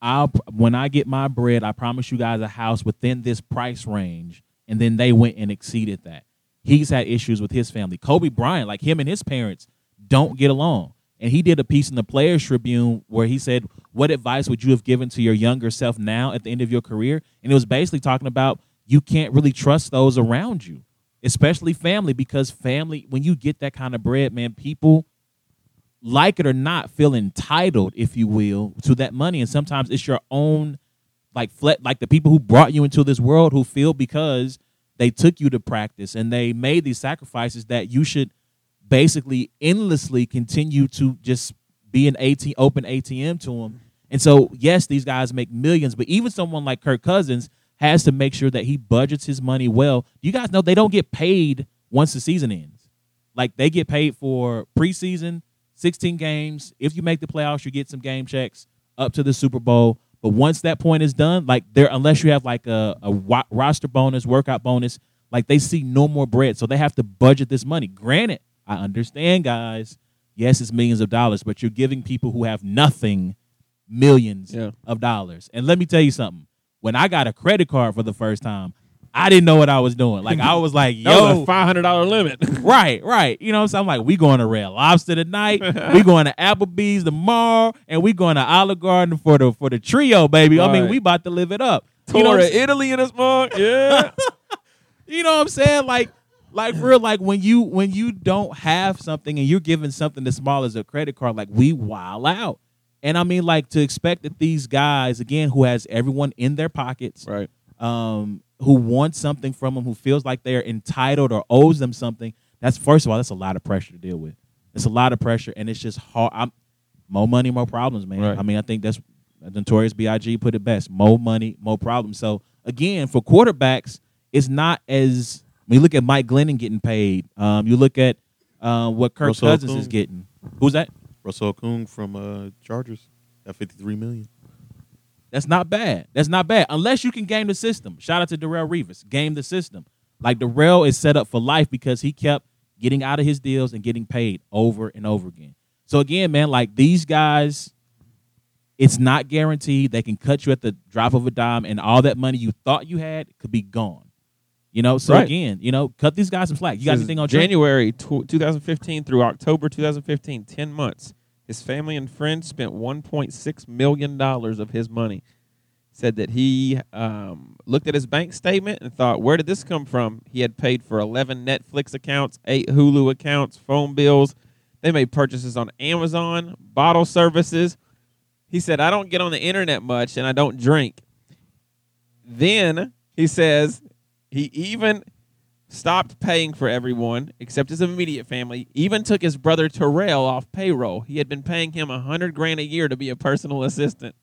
I'll when I get my bread, I promise you guys a house within this price range, and then they went and exceeded that. He's had issues with his family. Kobe Bryant, like him and his parents, don't get along. And he did a piece in the Players Tribune where he said, "What advice would you have given to your younger self now at the end of your career?" And it was basically talking about you can't really trust those around you, especially family, because family, when you get that kind of bread, man, people like it or not, feel entitled, if you will, to that money. And sometimes it's your own, like, fle- like the people who brought you into this world who feel because they took you to practice and they made these sacrifices that you should basically endlessly continue to just be an AT open ATM to them. And so, yes, these guys make millions, but even someone like Kirk Cousins has to make sure that he budgets his money well. You guys know they don't get paid once the season ends. Like they get paid for preseason, 16 games. If you make the playoffs, you get some game checks up to the Super Bowl. But once that point is done, like there, unless you have like a, a wa- roster bonus, workout bonus, like they see no more bread. So they have to budget this money. Granted, I understand, guys. Yes, it's millions of dollars, but you're giving people who have nothing millions Yeah. of dollars. And let me tell you something. When I got a credit card for the first time, I didn't know what I was doing. Like I was like, yo, five hundred dollar limit. right, right. You know what I'm saying? I'm like, we going to Red Lobster tonight. we going to Applebee's tomorrow, and we going to Olive Garden for the for the trio, baby. I mean, we about to live it up. You know, Tour what of? Italy in this month. Yeah. you know what I'm saying? Like, like real, like when you when you don't have something and you're giving something as small as a credit card, like we wild out. And I mean, like to expect that these guys, again, who has everyone in their pockets, right. um, who wants something from them, who feels like they're entitled or owes them something. That's first of all, that's a lot of pressure to deal with. It's a lot of pressure, and it's just hard. I'm, more money, more problems, man. Right. I mean, I think that's Notorious B.I.G. put it best: more money, more problems. So again, for quarterbacks, it's not as. I mean, look at Mike Glennon getting paid. Um, you look at uh, what Kirk Russell Cousins Okung. is getting. Who's that? Russell Okung from uh, Chargers at 53 million. That's not bad. That's not bad. Unless you can game the system. Shout out to Darrelle Revis. Game the system. Like Darrelle is set up for life because he kept getting out of his deals and getting paid over and over again. So again, man, like these guys, it's not guaranteed. They can cut you at the drop of a dime, and all that money you thought you had could be gone. You know, so Right. again, you know, cut these guys some slack. You got anything on January tw 2015 through October 2015, 10 months. His family and friends spent 1.6 million dollars of his money. Said that he um, looked at his bank statement and thought, "Where did this come from?" He had paid for 11 Netflix accounts, eight Hulu accounts, phone bills. They made purchases on Amazon, bottle services. He said, "I don't get on the internet much, and I don't drink." Then he says he even stopped paying for everyone except his immediate family. Even took his brother Terrell off payroll. He had been paying him a hundred grand a year to be a personal assistant.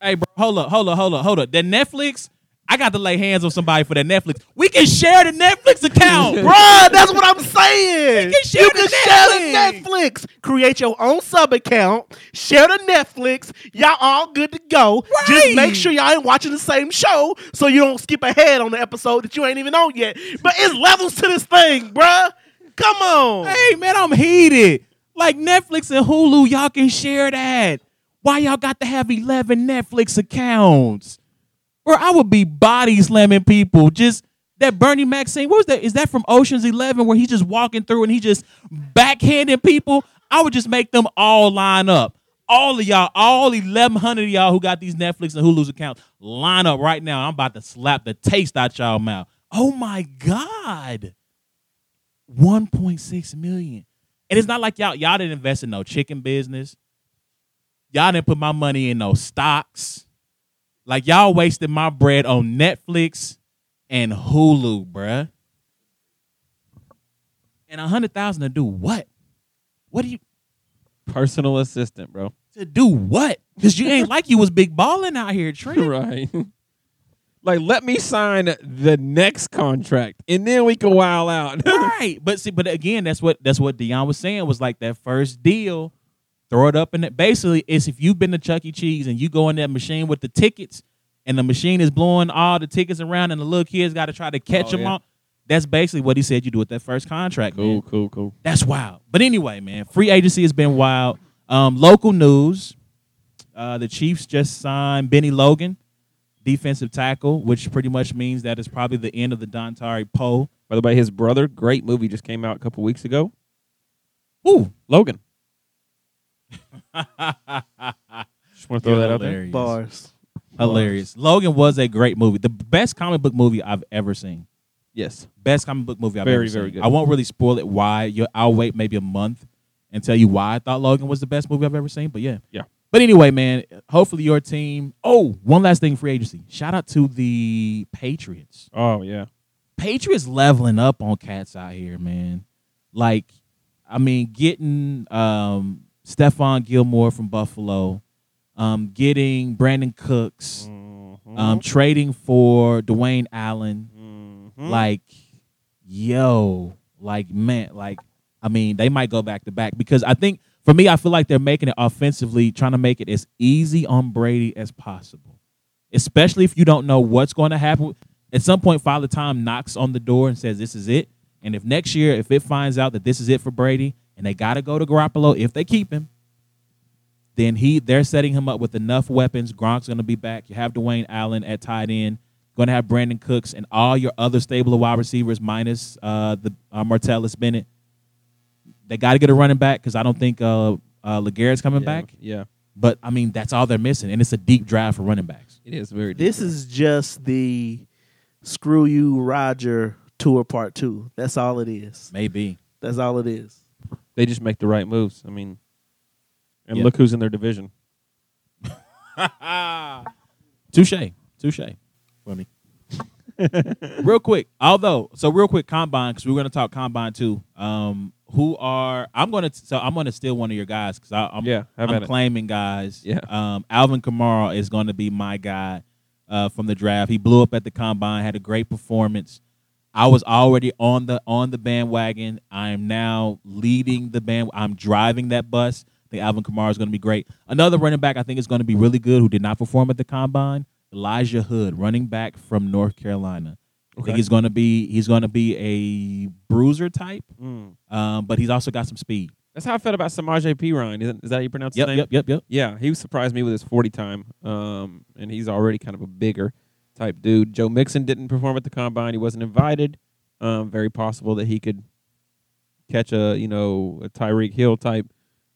Hey, bro, hold up, hold up, hold up, hold up. The Netflix, I got to lay hands on somebody for that Netflix. We can share the Netflix account, bro. Bruh, that's what I'm saying. You can share You the can share the Netflix. Create your own sub account. Share the Netflix. Y'all all good to go. Just make sure y'all ain't watching the same show so you don't skip ahead on the episode that you ain't even on yet. But it's levels to this thing, bruh. Come on. Hey, man, I'm heated. Like Netflix and Hulu, y'all can share that. Why y'all got to have 11 Netflix accounts? Bro, I would be body slamming people. Just that Bernie Mac scene. What was that? Is that from Ocean's 11 where he's just walking through and he just backhanding people? I would just make them all line up. All of y'all, all 1,100 of y'all who got these Netflix and Hulu's accounts, line up right now. I'm about to slap the taste out y'all mouth. Oh my God. 1.6 million. And it's not like y'all y'all didn't invest in no chicken business. Y'all didn't put my money in no stocks. Like y'all wasted my bread on Netflix and Hulu, bruh. And a hundred thousand to do what? What do you Personal assistant, bro. to do what? Because you ain't like you was big balling out here, Trent. right. like, let me sign the next contract, and then we can wild out. right. But see, but again, that's what that's what Dion was saying was like that first deal. Throw it up in it. Basically, it's if you've been to Chuck E. Cheese and you go in that machine with the tickets, and the machine is blowing all the tickets around, and the little kids got to try to catch Oh, them yeah. all. That's basically what he said you do with that first contract. man. cool, cool, cool. That's wild. But anyway, man, free agency has been wild. Um, local news: uh, the Chiefs just signed Bennie Logan, defensive tackle, which pretty much means that it's probably the end of the Dontari Poe. By the way, his brother, great movie, just came out a couple weeks ago. Ooh, Logan. Just want to throw that out there. Hilarious. Bars. Hilarious. Logan was a great movie. The best comic book movie I've ever seen. Yes. Best comic book movie I've Very, ever seen. very good. I won't really spoil it why. You, I'll wait maybe a month and tell you why I thought Logan was the best movie I've ever seen. But yeah. Yeah. But anyway, man, hopefully your team. Oh, one last thing free agency. Shout out to the Patriots. Oh yeah. Patriots leveling up on cats out here, man. Like, I mean, getting um, Stephon Gilmore from Buffalo, um, getting Brandin Cooks, Mm-hmm. um, trading for Dwayne Allen. Mhm. Like, yo, like man, like I mean, they might go back to back because I think for me, I feel like they're making it offensively, trying to make it as easy on Brady as possible. Especially if you don't know what's going to happen. At some point, Father Time knocks on the door and says, "This is it." And if next year, if it finds out that this is it for Brady, and they got to go to Garoppolo if they keep him, then he they're setting him up with enough weapons. Gronk's going to be back. You have Dwayne Allen at tight end. Going to have Brandin Cooks and all your other stable of wide receivers minus uh, the uh, Martellus Bennett. They got to get a running back because I don't think uh, uh, LeGarrette's coming Yeah, back. Yeah, But I mean, that's all they're missing, and it's a deep draft for running backs. it is very. This different. is just the screw you, Roger tour part two. That's all it is. Maybe. That's all it is. They just make the right moves. I mean, and Yeah. look who's in their division. Touche. Touche. Funny. real quick, although, so real quick, combine because we're going to talk combine too. Um, who are I'm going to so I'm going to steal one of your guys because I'm Yeah, I'm about it? claiming guys. Yeah. Um, Alvin Kamara is going to be my guy uh, from the draft. He blew up at the combine, had a great performance. I was already on the on the bandwagon. I am now leading the band. I'm driving that bus. I think Alvin Kamara is going to be great. Another running back I think is going to be really good who did not perform at the combine. Elijah Hood, running back from North Carolina. I Okay. think he's going to be he's going to be a bruiser type, Mm. um, but he's also got some speed. That's how I felt about Samaje Perine. Is, that how you pronounce Yep, his name? yep, yep, yep. Yeah, he surprised me with his 40 time. Um, and he's already kind of a bigger type dude. Joe Mixon didn't perform at the combine. He wasn't invited. Um, very possible that he could catch a, you know, a Tyreek Hill type,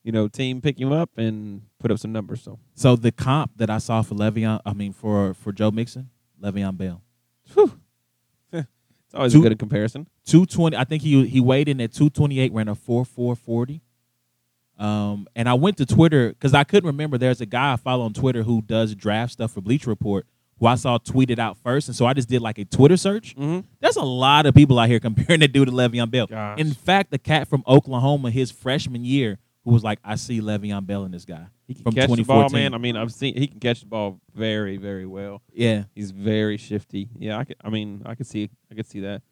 you know, team, pick him up and put up some numbers. So, So the comp that I saw for Le'Veon, I mean for for Joe Mixon, Le'Veon Bell, whew. it's always Two- a good comparison. two twenty. I think he he weighed in at two twenty eight, ran a four four forty. Um, and I went to Twitter because I couldn't remember. There's a guy I follow on Twitter who does draft stuff for Bleacher Report, who I saw tweeted out first, and so I just did like a Twitter search. Mm-hmm. There's a lot of people out here comparing that dude to Le'Veon Bell. Gosh. In fact, the cat from Oklahoma, his freshman year, who was like, "I see Le'Veon Bell in this guy." He can From catch the ball, 2014. man. I mean, I've seen he can catch the ball very, very well. Yeah. He's very shifty. Yeah, I could, I mean, I could see, I could see that.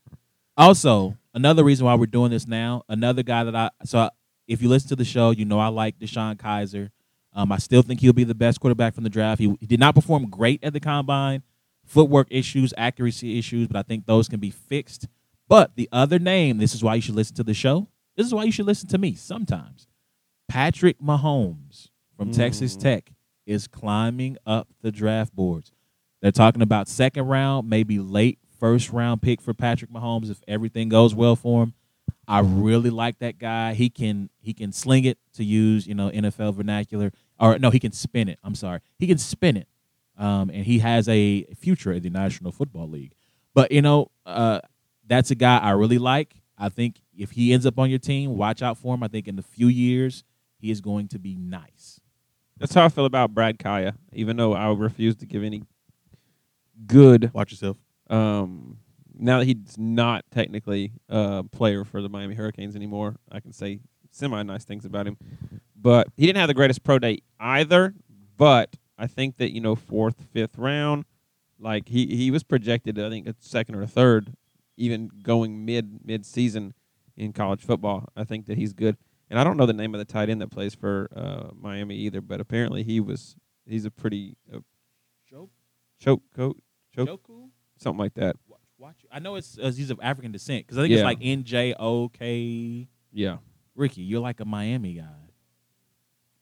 Also, another reason why we're doing this now, another guy that I so I, if you listen to the show, you know I like DeShone Kizer. Um, I still think he'll be the best quarterback from the draft. He, he did not perform great at the combine, footwork issues, accuracy issues, but I think those can be fixed. But the other name, this is why you should listen to the show. This is why you should listen to me sometimes. Patrick Mahomes from Texas Mm. Tech is climbing up the draft boards. They're talking about second round, maybe late first round pick for Patrick Mahomes if everything goes well for him. I really like that guy. He can he can sling it to use you know NFL vernacular, or no, he can spin it. I'm sorry, he can spin it, um, and he has a future in the National Football League. But you know, uh, that's a guy I really like. I think if he ends up on your team, watch out for him. I think in a few years he is going to be nice. That's how I feel about Brad Kaaya. Even though I refuse to give any good Watch yourself. um, now that he's not technically a player for the Miami Hurricanes anymore, I can say semi nice things about him. But he didn't have the greatest pro day either. But I think that you know fourth, fifth round, like he he was projected, I think a second or a third, even going mid mid season in college football. I think that he's good. And I don't know the name of the tight end that plays for uh, Miami either, but apparently he was he's a pretty uh, choke coach choke something like that. Watch. I know it's uh, he's of African descent because I think Yeah. it's like N J O K. Yeah. Ricky, you're like a Miami guy,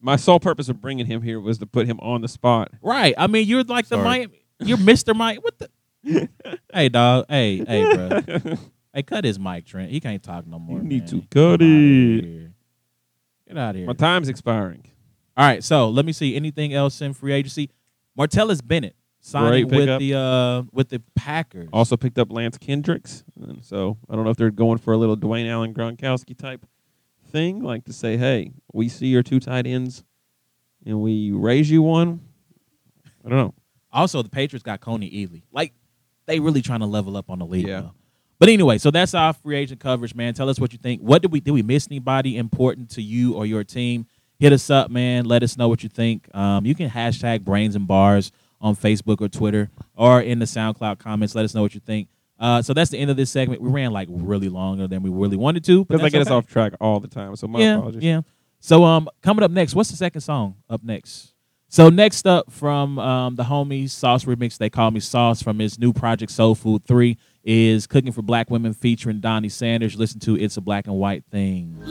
My sole purpose of bringing him here was to put him on the spot. right? I mean, you're like the Miami. You're Mister Mike. What the? hey, dog. Hey, hey, bro. hey, cut his mic, Trent. He can't talk no more. You need man. to cut it. Get out of here. My time's expiring. All right, so let me see anything else in free agency. Martellus Bennett signing with the uh with the Packers. Also picked up Lance Kendricks, and so I don't know if they're going for a little Dwayne Allen Gronkowski type thing, like to say, "Hey, we see your two tight ends, and we raise you one." I don't know. Also, the Patriots got Kony Ealy. Like they really trying to level up on the league. Yeah. But anyway, so that's our free agent coverage, man. Tell us what you think. What did we did we miss anybody important to you or your team? Hit us up, man. Let us know what you think. Um, you can hashtag brains and bars on Facebook or Twitter or in the SoundCloud comments. Let us know what you think. Uh, so that's the end of this segment. We ran like really longer than we really wanted to. Because I that's get us off track all the time. So my yeah, apologies. Yeah. So um coming up next, what's the second song up next? So next up from um the homies Sauce Remix, they call me Sauce from his new project Soul Food 3 is Cooking for Black Women featuring Donnie Sanders. Listen to It's a Black and White Thing. Look,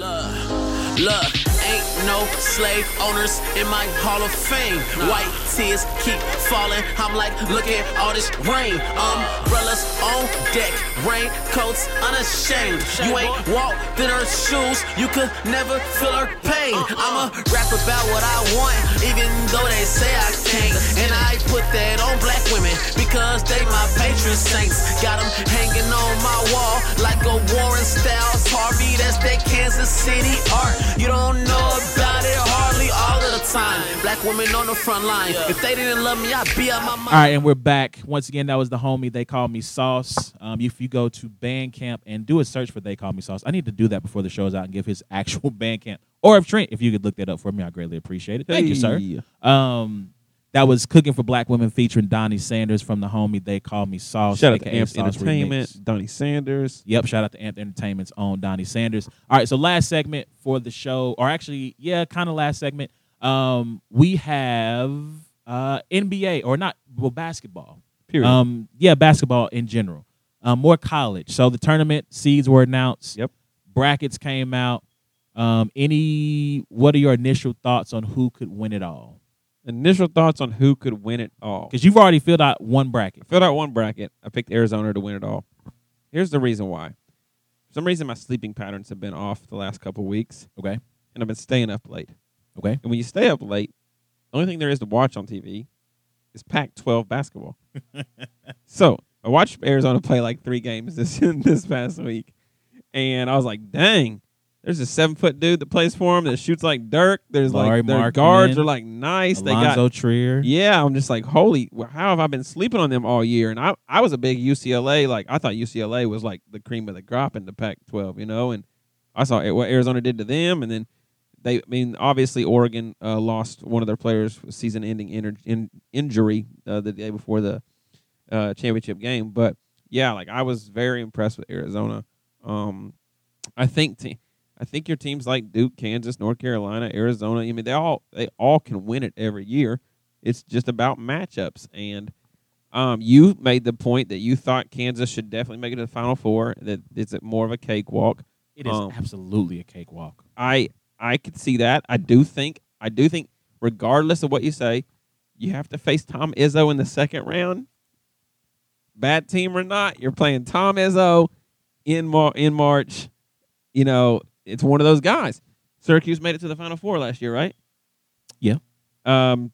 look, ain't no slave owners in my Hall of Fame. White tears keep falling. I'm like, look at all this rain. Umbrellas on deck, raincoats unashamed. You ain't walked in her shoes, you could never feel her pain. I'ma rap about what I want, even though they say I can't. And I put that on black women because they my patron saints. Got them hanging on my wall like a Warren Styles Harvey. That's that Kansas City art. You don't know about it hardly all of the time. Black women on the front line. If they didn't love me, I'd be out my mind. All right, and we're back. Once again, that was the homie. They call me Sauce. Um, if you go to Bandcamp and do a search for They Call Me Sauce, I need to do that before the show's out and give his actual Bandcamp. Or if Trent, if you could look that up for me, I greatly appreciate it. Thank you, sir. Um, that was Cooking for Black Women featuring Donnie Sanders from the homie They Call Me Sauce. Shout out to Amp Entertainment, Remix. Donnie Sanders. Yep, shout out to Amp Entertainment's own Donnie Sanders. All right, so last segment for the show, or actually, yeah, kind of last segment. Um, we have uh NBA or not well basketball. Period. Um, yeah, basketball in general. Um, more college. So the tournament seeds were announced. Yep. Brackets came out. Um, any what are your initial thoughts on who could win it all? Initial thoughts on who could win it all. Because you've already filled out one bracket. filled out one bracket. I picked Arizona to win it all. Here's the reason why. For some reason, my sleeping patterns have been off the last couple weeks, Okay. and I've been staying up late. Okay. And when you stay up late, the only thing there is to watch on TV is Pac-12 basketball. so I watched Arizona play like three games this this past week, and I was like, "Dang, there's a seven foot dude that plays for him that shoots like Dirk. There's Lauri like their Markkanen, guards are like nice. They got Alonzo Trier. yeah, I'm just like, holy, how have I been sleeping on them all year? And I, I was a big UCLA, like I thought UCLA was like the cream of the crop in the Pac-12, you know. And I saw what Arizona did to them, and then they, I mean, obviously Oregon uh, lost one of their players, with season-ending in, in, injury uh, the day before the uh, championship game. But yeah, like I was very impressed with Arizona. Um, I think I think your teams like Duke, Kansas, North Carolina, Arizona. I mean, they all they all can win it every year. It's just about matchups. And um, you made the point that you thought Kansas should definitely make it to the Final Four. That it's more of a cakewalk. It is Um, absolutely a cakewalk. I I could see that. I do think I do think regardless of what you say, you have to face Tom Izzo in the second round. Bad team or not, you're playing Tom Izzo in Mar- in March. You know, it's one of those guys. Syracuse made it to the Final Four last year, right? Yeah. Um,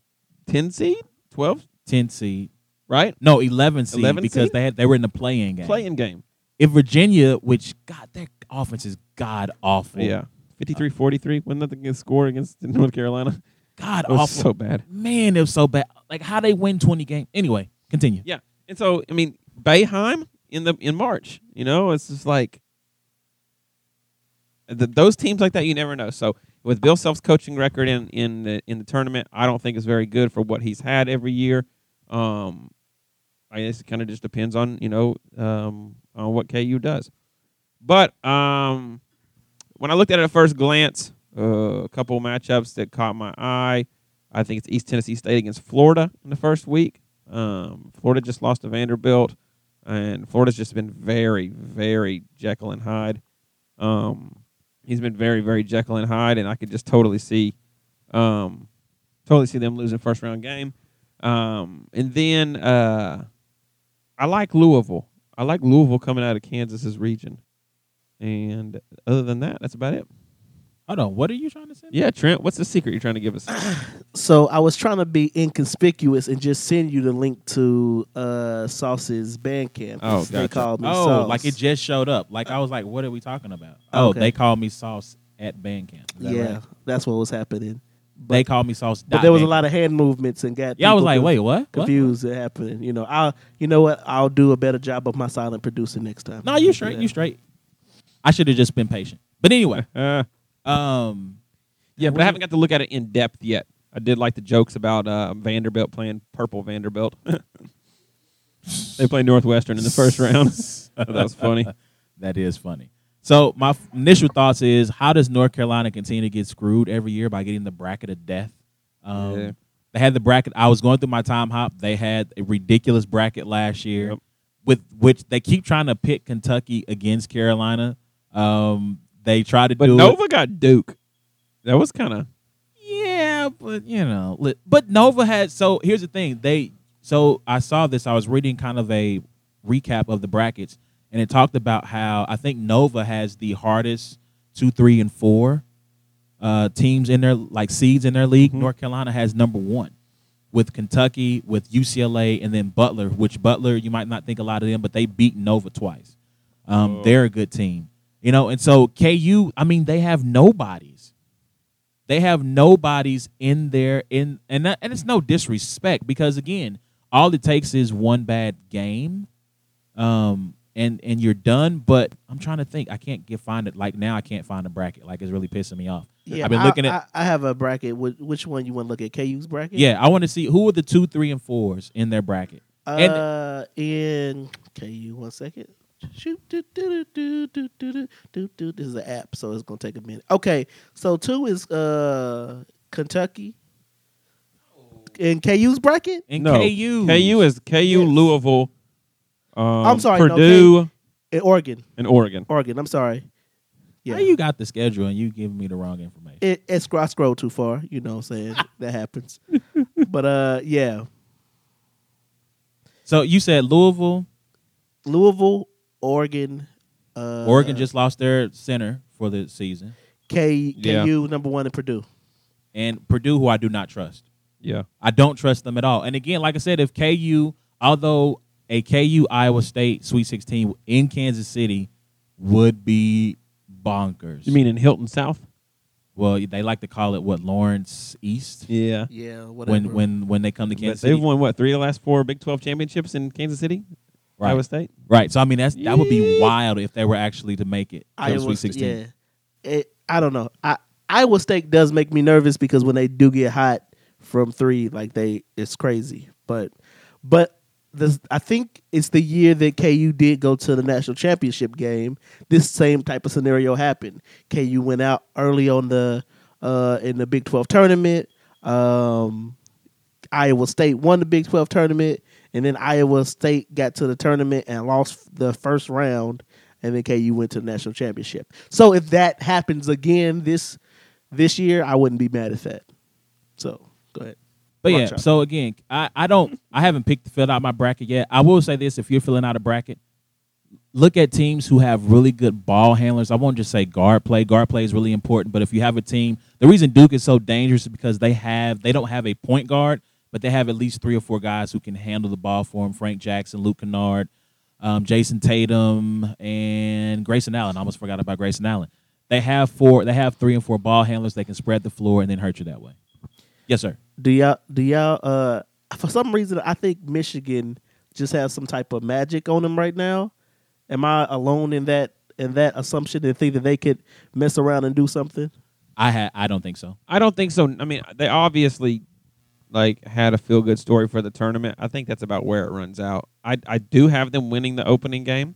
ten seed, twelve, 10 seed. right? No, 11 seed 11 because seed? they had they were in the playing game. Playing game. If Virginia, which God, their offense is god awful. Yeah. 53-43. Wasn't nothing against scored against North Carolina. God It was awful. so bad. Man, it was so bad. Like how they win 20 games. Anyway, continue. Yeah, and so I mean, Boeheim in the in March. You know, it's just like th those teams like that. You never know. So with Bill Self's coaching record in in the, in the tournament, I don't think is very good for what he's had every year. Um, I guess it kind of just depends on you know um, on what KU does. But um, when I looked at it at first glance, uh, a couple matchups that caught my eye. I think it's East Tennessee State against Florida in the first week. Um, Florida just lost to Vanderbilt, and Florida's just been very, very Jekyll and Hyde. Um, he's been very, very Jekyll and Hyde, and I could just totally see, um, totally see them losing first round game. Um, and then uh, I like Louisville. I like Louisville coming out of Kansas's region. And other than that, that's about it. Hold on. What are you trying to say? Yeah, Trent, what's the secret you're trying to give us? So I was trying to be inconspicuous and just send you the link to uh, Sauce's Bandcamp. Oh, they gotcha. called me Oh, Sauce. like it just showed up. Like I was like, what are we talking about? Oh, Okay. they called me Sauce at Bandcamp. Is that yeah, right? that's what was happening. they called me Sauce. But there was a lot of hand movements and got Yeah, I was people like, wait, what? What? confused. It happening. You know, I'll. You know what? I'll do a better job of my silent producing next time. No, you straight. You straight. I should have just been patient. But anyway, Uh, um, yeah, but I haven't got to look at it in depth yet. I did like the jokes about uh, Vanderbilt playing purple Vanderbilt. they played Northwestern in the first round. that was funny. that is funny. So my f- initial thoughts is, how does North Carolina continue to get screwed every year by getting the bracket of death? Um, Yeah. They had the bracket. I was going through my time hop. They had a ridiculous bracket last year, Yep. with which they keep trying to pit Kentucky against Carolina. Um, they try to But do it. Nova got Duke. That was kind of Yeah, but you know, li- but Nova had. So here's the thing. They so I saw this. I was reading kind of a recap of the brackets, and it talked about how I think Nova has the hardest two, three, and four uh, teams in their like seeds in their league. North Carolina has number one with Kentucky, with UCLA, and then Butler. Which Butler you might not think a lot of them, but they beat Nova twice. Um, They're a good team, you know. And so KU, I mean, they have nobodies they have nobodies in there in and that, and it's no disrespect because again all it takes is one bad game um and and you're done but i'm trying to think i can't get find it like now i can't find a bracket like it's really pissing me off Yeah, i've been I- looking at I, I have a bracket. Wh- Which one you want to look at? KU's bracket. yeah i want to see who are the two three and fours in their bracket Uh, and Uh, in KU, one second. Shoot, do, do, do, do, do, do, do, do. This is an app, so it's gonna take a minute. Okay, so two is uh Kentucky. In KU's bracket, in no. ku KU is KU, Yes. Louisville. Um, I'm sorry, no, Purdue in Oregon, In Oregon. Oregon. I'm sorry. Yeah, how you got the schedule and you giving me the wrong information it, it scroll, I scrolled too far. You know, what I'm saying that happens. But uh, yeah, so you said louisville Louisville, Oregon. Uh, oregon just lost their center for the season K Yeah. KU number one in Purdue. and purdue who i do not trust Yeah. I don't trust them at all. And again, like I said, if KU, although a KU Iowa State Sweet 16 in Kansas City would be bonkers. You mean in Hilton South? Well, they like to call it what Lawrence East Yeah. Yeah, whatever. when when when they come to But Kansas they've City. won what three of the last four Big Twelve championships in Kansas City, right, Iowa State. right. So I mean, that's that would be wild if they were actually to make it to the Iowa Sweet State, 16. yeah. It, I don't know. I, Iowa State does make me nervous because when they do get hot from three, like they, it's crazy. But, but this, I think it's the year that KU did go to the national championship game. This same type of scenario happened. KU went out early on the uh, in the Big Twelve tournament. Um, Iowa State won the Big 12 tournament, and then Iowa State got to the tournament and lost the first round, and then KU went to the national championship. So if that happens again this this year, I wouldn't be mad at that. So go ahead. But yeah, so again, I, I don't I haven't picked filled out my bracket yet. I will say this: if you're filling out a bracket, look at teams who have really good ball handlers. I won't just say guard play. Guard play is really important, but if you have a team, the reason Duke is so dangerous is because they have they don't have a point guard, but they have at least three or four guys who can handle the ball for them. Frank Jackson, Luke Kennard, um, Jayson Tatum, and Grayson Allen. I almost forgot about Grayson Allen. They have four. They have three and four ball handlers. They can spread the floor and then hurt you that way. Yes, sir. Do y'all do y'all uh for some reason I think Michigan just has some type of magic on them right now. Am I alone in that in that assumption and think that they could mess around and do something? I ha- I don't think so. I don't think so. I mean, they obviously like had a feel good story for the tournament. I think that's about where it runs out. I I do have them winning the opening game,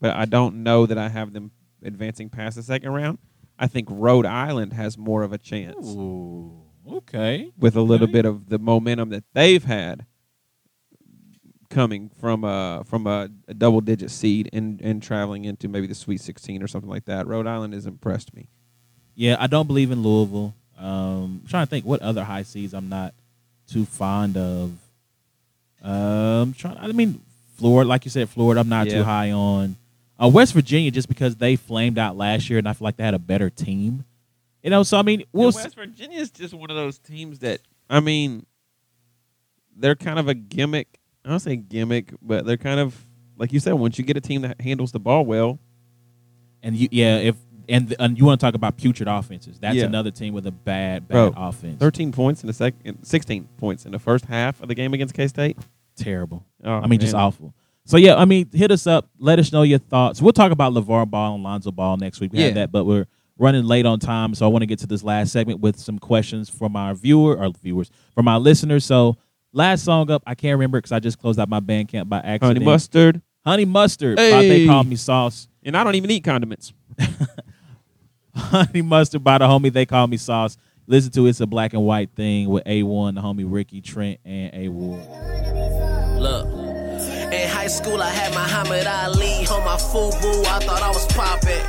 but I don't know that I have them advancing past the second round. I think Rhode Island has more of a chance Ooh, okay. with a little Okay. bit of the momentum that they've had coming from a from a, a double digit seed and and traveling into maybe the Sweet 16 or something like that. Rhode Island has impressed me. Yeah, I don't believe in Louisville. Um, I'm trying to think what other high seeds I'm not too fond of. Um, trying. I mean, Florida, like you said, Florida. I'm not Yeah. too high on. Uh, West Virginia, just because they flamed out last year, and I feel like they had a better team. You know, so I mean, we'll. And West Virginia is just one of those teams that I mean, they're kind of a gimmick. I don't say gimmick, but they're kind of like you said. Once you get a team that handles the ball well, and you, yeah, if And, and you want to talk about putrid offenses? That's Yeah. another team with a bad, bad Bro, offense. 13 points in the second, 16 points in the first half of the game against K State. Terrible. Oh, I mean, just awful. So yeah, I mean, hit us up. Let us know your thoughts. We'll talk about LeVar Ball and Lonzo Ball next week. We have Yeah. that, but we're running late on time, so I want to get to this last segment with some questions from our viewer or viewers, from our listeners. So last song up, I can't remember because I just closed out my band camp by accident. Honey mustard. Honey mustard. by they Hey. call me sauce. And I don't even eat condiments. Honey mustard by the homie they call me sauce. Listen to it's a black and white thing with A1, the homie Ricky Trent, and A Ward. Look. High school, I had Muhammad Ali on my FUBU. I thought I was poppin'.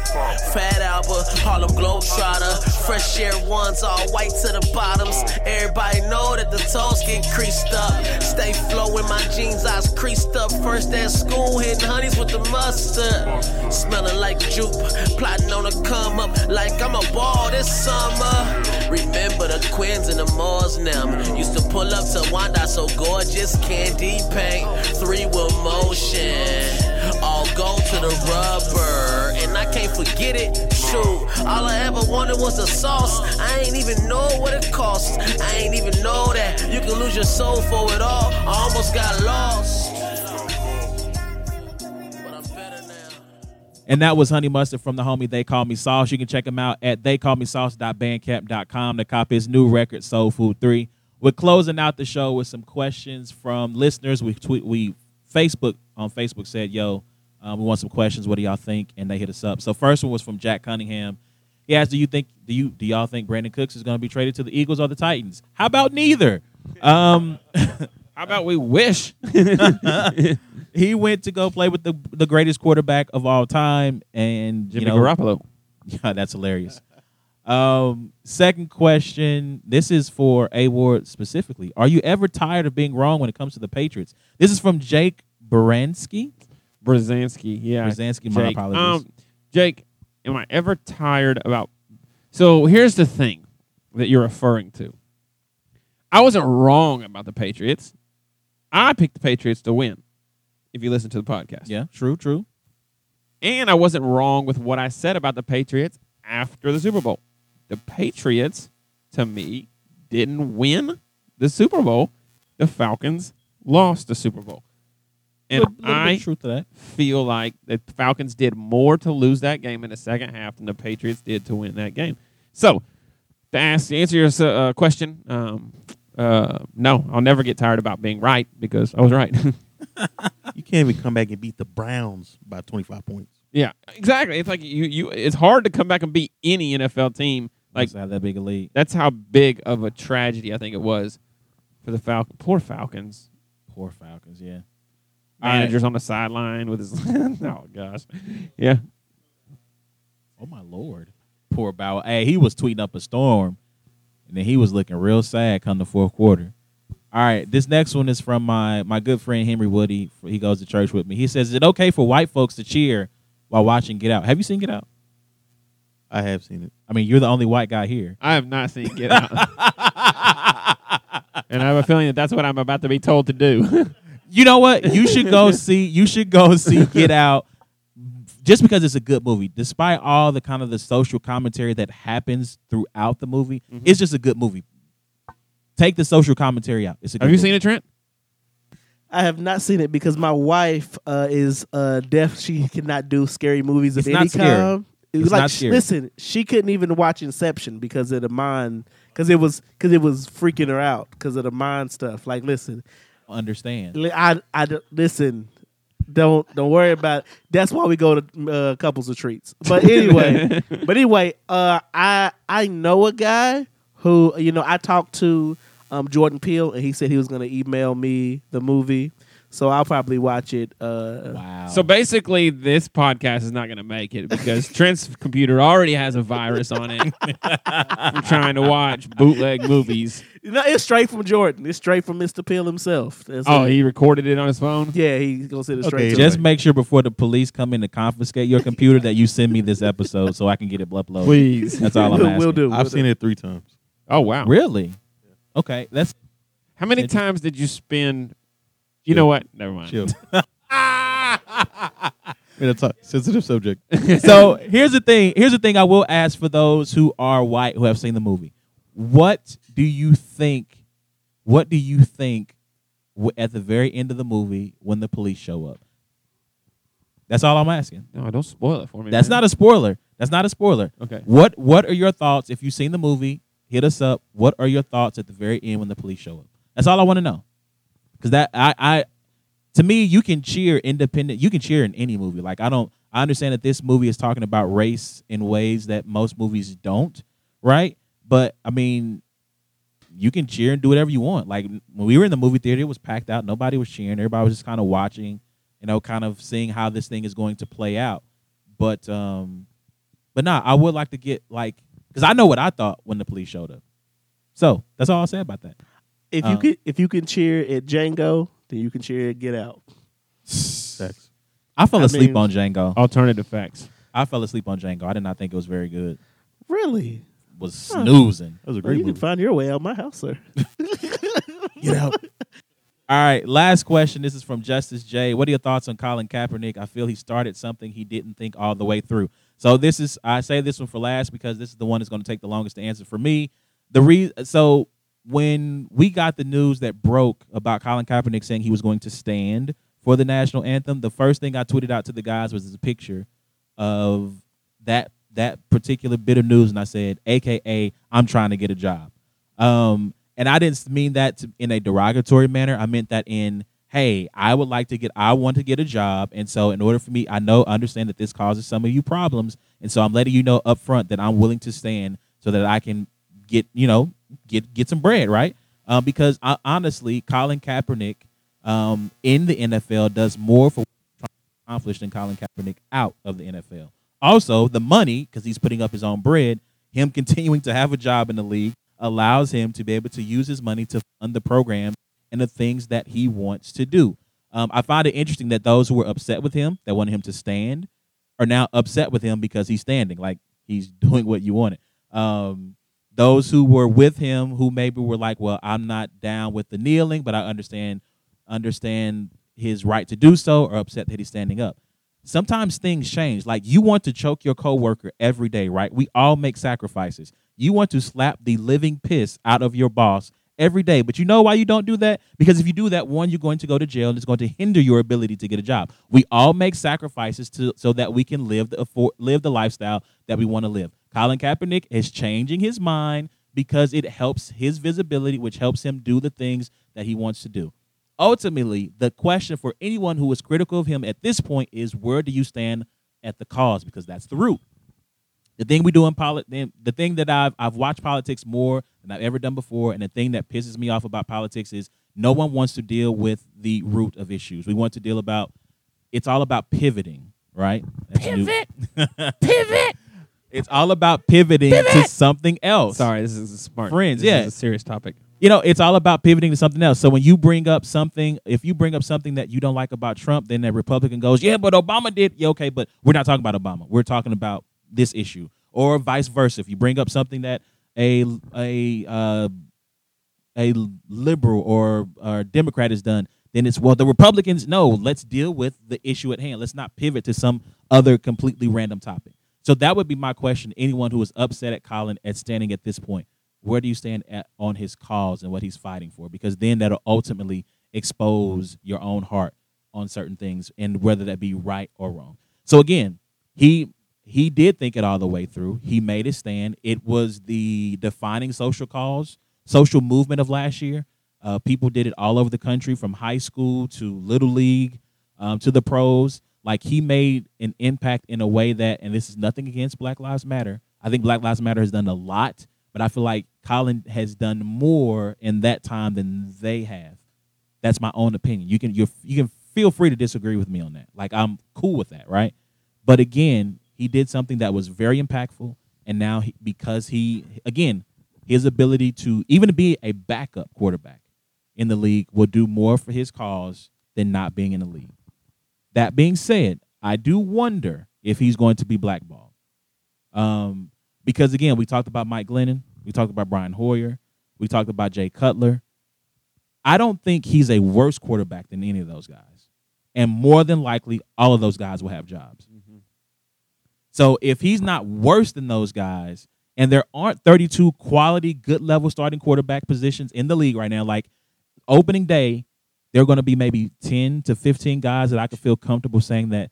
Fat Albert, Harlem Globetrotter. Fresh Air Ones, all white to the bottoms. Everybody know that the toes get creased up. Stay flow in my jeans, eyes creased up. First at school, hitting honeys with the mustard. Smelling like jupe, plotting on a come up like I'm a ball this summer. Remember the Quins and the Moors now. Used to pull up to Wanda so gorgeous, candy paint, three with All to the rubber, and I can't forget it. Shoot, all I ever wanted was the sauce. I ain't even know what it costs. I ain't even know that you can lose your soul for it all. I almost got lost. And that was Honey Mustard from the homie They Call Me Sauce. You can check him out at theycallmesauce.bandcamp.com to cop his new record, Soul Food 3. We're closing out the show with some questions from listeners. We tweet, we Facebook on Facebook said, "Yo, um, we want some questions. What do y'all think?" And they hit us up. So first one was from Jack Cunningham. He asked, "Do you think do you do y'all think Brandin Cooks is going to be traded to the Eagles or the Titans? How about neither?" Um, How about we wish? he went to go play with the the greatest quarterback of all time, and Jimmy you know, Garoppolo. Yeah, that's hilarious. Um, second question. This is for A Ward specifically. Are you ever tired of being wrong when it comes to the Patriots? This is from Jake Baranski. Brzezinski. Yeah. Brzezinski, my Jake. apologies. Um, Jake, am I ever tired about. So here's the thing that you're referring to. I wasn't wrong about the Patriots. I picked the Patriots to win, if you listen to the podcast. Yeah, true, true. And I wasn't wrong with what I said about the Patriots after the Super Bowl. The Patriots, to me, didn't win the Super Bowl. The Falcons lost the Super Bowl. And Little- little I truth to that. feel like the Falcons did more to lose that game in the second half than the Patriots did to win that game. So, to ask to answer your uh, question, um, uh, no, I'll never get tired about being right because I was right. You can't even come back and beat the Browns by 25 points. Yeah, exactly. It's like you, you. It's hard to come back and beat any NFL team. Like have that big a lead. that's how big of a tragedy I think it was for the Falcons. Poor Falcons. Poor Falcons. Yeah. Managers on the sideline with his. oh gosh, yeah. Oh my lord. Poor Bow. Hey, he was tweeting up a storm, and then he was looking real sad come the fourth quarter. All right, this next one is from my my good friend Henry Woody. He goes to church with me. He says, "Is it okay for white folks to cheer while watching Get Out?" Have you seen Get Out? I have seen it. I mean, you're the only white guy here. I have not seen Get Out. and I have a feeling that that's what I'm about to be told to do. You know what? You should go see. You should go see Get Out, just because it's a good movie. Despite all the kind of the social commentary that happens throughout the movie, Mm-hmm. it's just a good movie. Take the social commentary out. It's a good have you movie. seen it, Trent? I have not seen it because my wife uh, is uh, deaf. She cannot do scary movies of any kind. It was It's like, not scary. listen, she couldn't even watch Inception because of the mind, because it was because it was freaking her out because of the mind stuff. Like, listen, Understand? I, I listen. Don't don't worry about. It. That's why we go to uh, couples retreats. But anyway, but anyway, uh, I I know a guy who you know I talked to um, Jordan Peele and he said he was going to email me the movie, so I'll probably watch it. Uh, Wow. So basically, this podcast is not going to make it because Trent's computer already has a virus on it I'm trying to watch bootleg movies. No, it's straight from Jordan. It's straight from Mr. Peele himself. That's Oh, it. he recorded it on his phone? yeah, he goes it straight Okay, to just it. make sure before the police come in to confiscate your computer that you send me this episode so I can get it uploaded. Please. That's all I'm We'll- asking. we'll do. I've seen it three times. Oh, wow. Really? Okay. That's How many times did you spend? You know what? Never mind. Chill. mean, it's a sensitive subject. so here's the thing. Here's the thing. I will ask for those who are white who have seen the movie. What do you think? What do you think w- at the very end of the movie when the police show up? That's all I'm asking. No, don't spoil it for me. That's man. not a spoiler. That's not a spoiler. Okay. What What are your thoughts if you've seen the movie? Hit us up. What are your thoughts at the very end when the police show up? That's all I want to know. Because that I I to me you can cheer independent. You can cheer in any movie. Like I don't. I understand that this movie is talking about race in ways that most movies don't. Right. But I mean, you can cheer and do whatever you want. Like when we were in the movie theater, it was packed out. Nobody was cheering. Everybody was just kind of watching. You know, kind of seeing how this thing is going to play out. But um, but nah, I would like to get like because I know what I thought when the police showed up. So that's all I'll say about that. If you Um, could, if you can cheer at Django, then you can cheer at Get Out. Facts. I fell I asleep mean- on Django. Alternative facts. I fell asleep on Django. I did not think it was very good. Really? Was Huh. snoozing. That was a Well, great you can movie. find your way out my house, sir. Get out. All right, last question. This is from Justice J. What are your thoughts on Colin Kaepernick? I feel he started something he didn't think all the way through. So this is I say this one for last because this is the one that's going to take the longest to answer for me. The re so when we got the news that broke about Colin Kaepernick saying he was going to stand for the national anthem, the first thing I tweeted out to the guys was a picture of that that particular bit of news, and I said, "AKA, I'm trying to get a job." Um, and I didn't mean that to, in a derogatory manner. I meant that in, hey, I would like to get, I want to get a job, and so in order for me, I know, understand that this causes some of you problems, and so I'm letting you know up front that I'm willing to stand so that I can get, you know, get get some bread, right? Um, because I, honestly, Colin Kaepernick um, in the NFL does more for accomplished than Colin Kaepernick out of the NFL. Also, the money, because he's putting up his own bread, him continuing to have a job in the league allows him to be able to use his money to fund the program and the things that he wants to do. Um, I find it interesting that those who were upset with him, that wanted him to stand, are now upset with him because he's standing, like he's doing what you wanted. Um, those who were with him, who maybe were like, "Well, I'm not down with the kneeling, but I understand understand his right to do so," are upset that he's standing up. Sometimes things change. Like you want to choke your coworker every day, right? We all make sacrifices. You want to slap the living piss out of your boss every day. But you know why you don't do that? Because if you do that, one, you're going to go to jail and it's going to hinder your ability to get a job. We all make sacrifices to so that we can live the afford, live the lifestyle that we want to live. Colin Kaepernick is changing his mind because it helps his visibility, which helps him do the things that he wants to do. Ultimately, the question for anyone who is critical of him at this point is where do you stand at the cause? Because that's the root the thing we do in politics, the thing that I've I've watched politics more than I've ever done before, and the thing that pisses me off about politics is no one wants to deal with the root of issues. We want to deal about. It's all about pivoting, right? That's Pivot, pivot. It's all about pivoting to something else. Sorry, this is a smart. Friends, this yeah. is a serious topic. you know, it's all about pivoting to something else. So when you bring up something, if you bring up something that you don't like about Trump, then that Republican goes, "Yeah, but Obama did." Yeah, okay, but we're not talking about Obama. We're talking about this issue, or vice versa. If you bring up something that a a uh, a liberal or, or Democrat has done, then it's well the Republicans. No, let's deal with the issue at hand. Let's not pivot to some other completely random topic. So that would be my question. Anyone who is upset at Colin at standing at this point, where do you stand at, on his cause and what he's fighting for? Because then that'll ultimately expose your own heart on certain things and whether that be right or wrong. So again, he he did think it all the way through. He made his stand. It was the defining social cause, social movement of last year. Uh, people did it all over the country, from high school to little league um, to the pros. Like he made an impact in a way that, and this is nothing against Black Lives Matter. I think Black Lives Matter has done a lot, but I feel like Colin has done more in that time than they have. That's my own opinion. You can you you can feel free to disagree with me on that. Like I'm cool with that, right? But again, he did something that was very impactful, and now he, because he again his ability to even be a backup quarterback in the league will do more for his cause than not being in the league. That being said, I do wonder if he's going to be blackballed. Um, because again, we talked about Mike Glennon, we talked about Brian Hoyer, we talked about Jay Cutler. I don't think he's a worse quarterback than any of those guys. and more than likely, all of those guys will have jobs. So if he's not worse than those guys, and there aren't 32 quality, good level starting quarterback positions in the league right now, like opening day, there are going to be maybe 10 to 15 guys that I could feel comfortable saying that,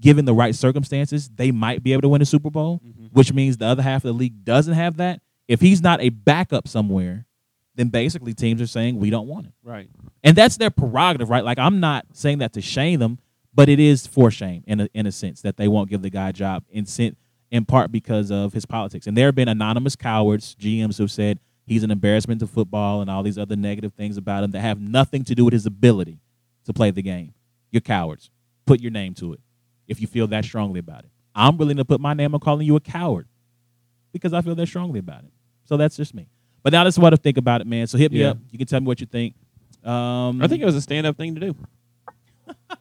given the right circumstances, they might be able to win a Super Bowl, mm-hmm. which means the other half of the league doesn't have that. If he's not a backup somewhere, then basically teams are saying we don't want him. Right. And that's their prerogative, right? Like I'm not saying that to shame them, but it is for shame in a, in a sense that they won't give the guy a job in sen- in part because of his politics. And there have been anonymous cowards, GMs who've said he's an embarrassment to football and all these other negative things about him that have nothing to do with his ability to play the game. You're cowards. Put your name to it if you feel that strongly about it. I'm willing to put my name on calling you a coward because I feel that strongly about it. So that's just me. But now that's what I think about it, man. So hit me Yeah. up. You can tell me what you think. Um, I think it was a stand up thing to do.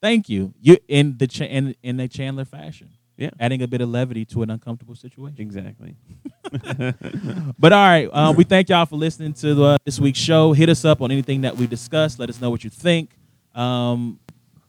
Thank you. You in the cha- in in a Chandler fashion. Yeah. Adding a bit of levity to an uncomfortable situation. Exactly. But all right, uh, we thank y'all for listening to uh, this week's show. Hit us up on anything that we discussed. Let us know what you think. Um,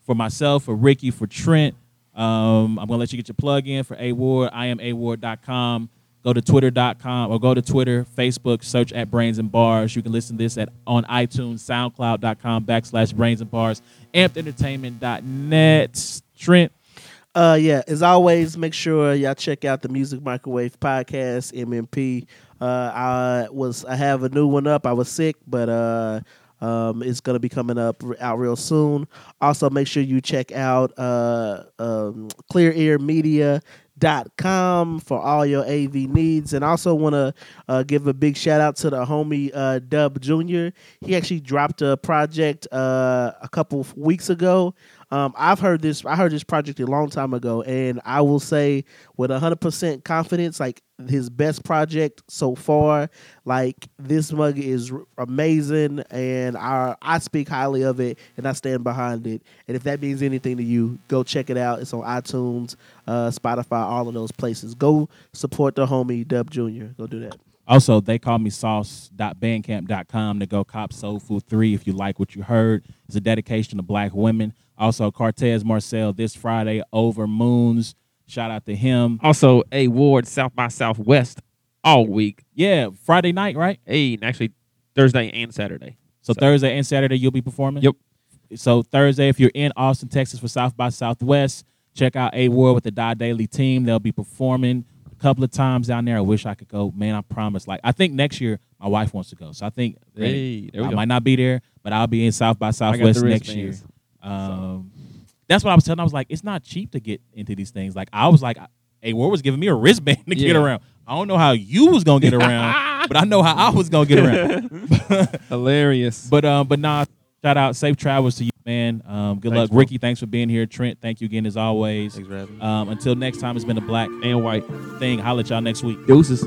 for myself, for Ricky, for Trent, um, I'm gonna let you get your plug in for A Ward. I am award.com. Go to twitter.com or go to Twitter, Facebook, search at Brains and Bars. You can listen to this at on iTunes, SoundCloud.com backslash Brains and Bars, AmpedEntertainment.net. Trent, Uh, yeah. As always, make sure y'all check out the Music Microwave Podcast (MMP). Uh, I was I have a new one up. I was sick, but uh, um, it's gonna be coming up out real soon. Also, make sure you check out uh, um, Clear Ear Media dot com for all your AV needs, and also want to uh, give a big shout out to the homie uh, Dub Junior. He actually dropped a project uh, a couple weeks ago. Um, I've heard this. I heard this project a long time ago, and I will say with hundred percent confidence, like his best project so far. Like this mug is r- amazing, and I I speak highly of it, and I stand behind it. And if that means anything to you, go check it out. It's on iTunes, uh, Spotify, all of those places. Go support the homie Dub Junior. Go do that. Also, they call me sauce.bandcamp.com to go cop Soul Food 3 if you like what you heard. It's a dedication to black women. Also, Cortez Marcel this Friday over Moons. Shout out to him. Also, a Ward South by Southwest all week. Yeah, Friday night, right? Hey, actually Thursday and Saturday. So, Thursday and Saturday you'll be performing? Yep. So Thursday, if you're in Austin, Texas for South by Southwest, check out A Ward with the Die Daily team. They'll be performing a couple of times down there. I wish I could go. Man, I promise. Like I think next year my wife wants to go. So I think Hey, I go. might not be there, but I'll be in South by Southwest next year. Um, that's what I was telling. I was like, it's not cheap to get into these things. Like I was like, A Ward was giving me a wristband to get around. I don't know how you was gonna get around, but I know how I was gonna get around. Hilarious. But um, but nah, shout out, safe travels to you, man. Um, good Thanks, luck, bro. Ricky. Thanks for being here, Trent. Thank you again as always. Thanks for having me. Um, until next time, it's been a black and white. thing. Holla at y'all next week. Deuces.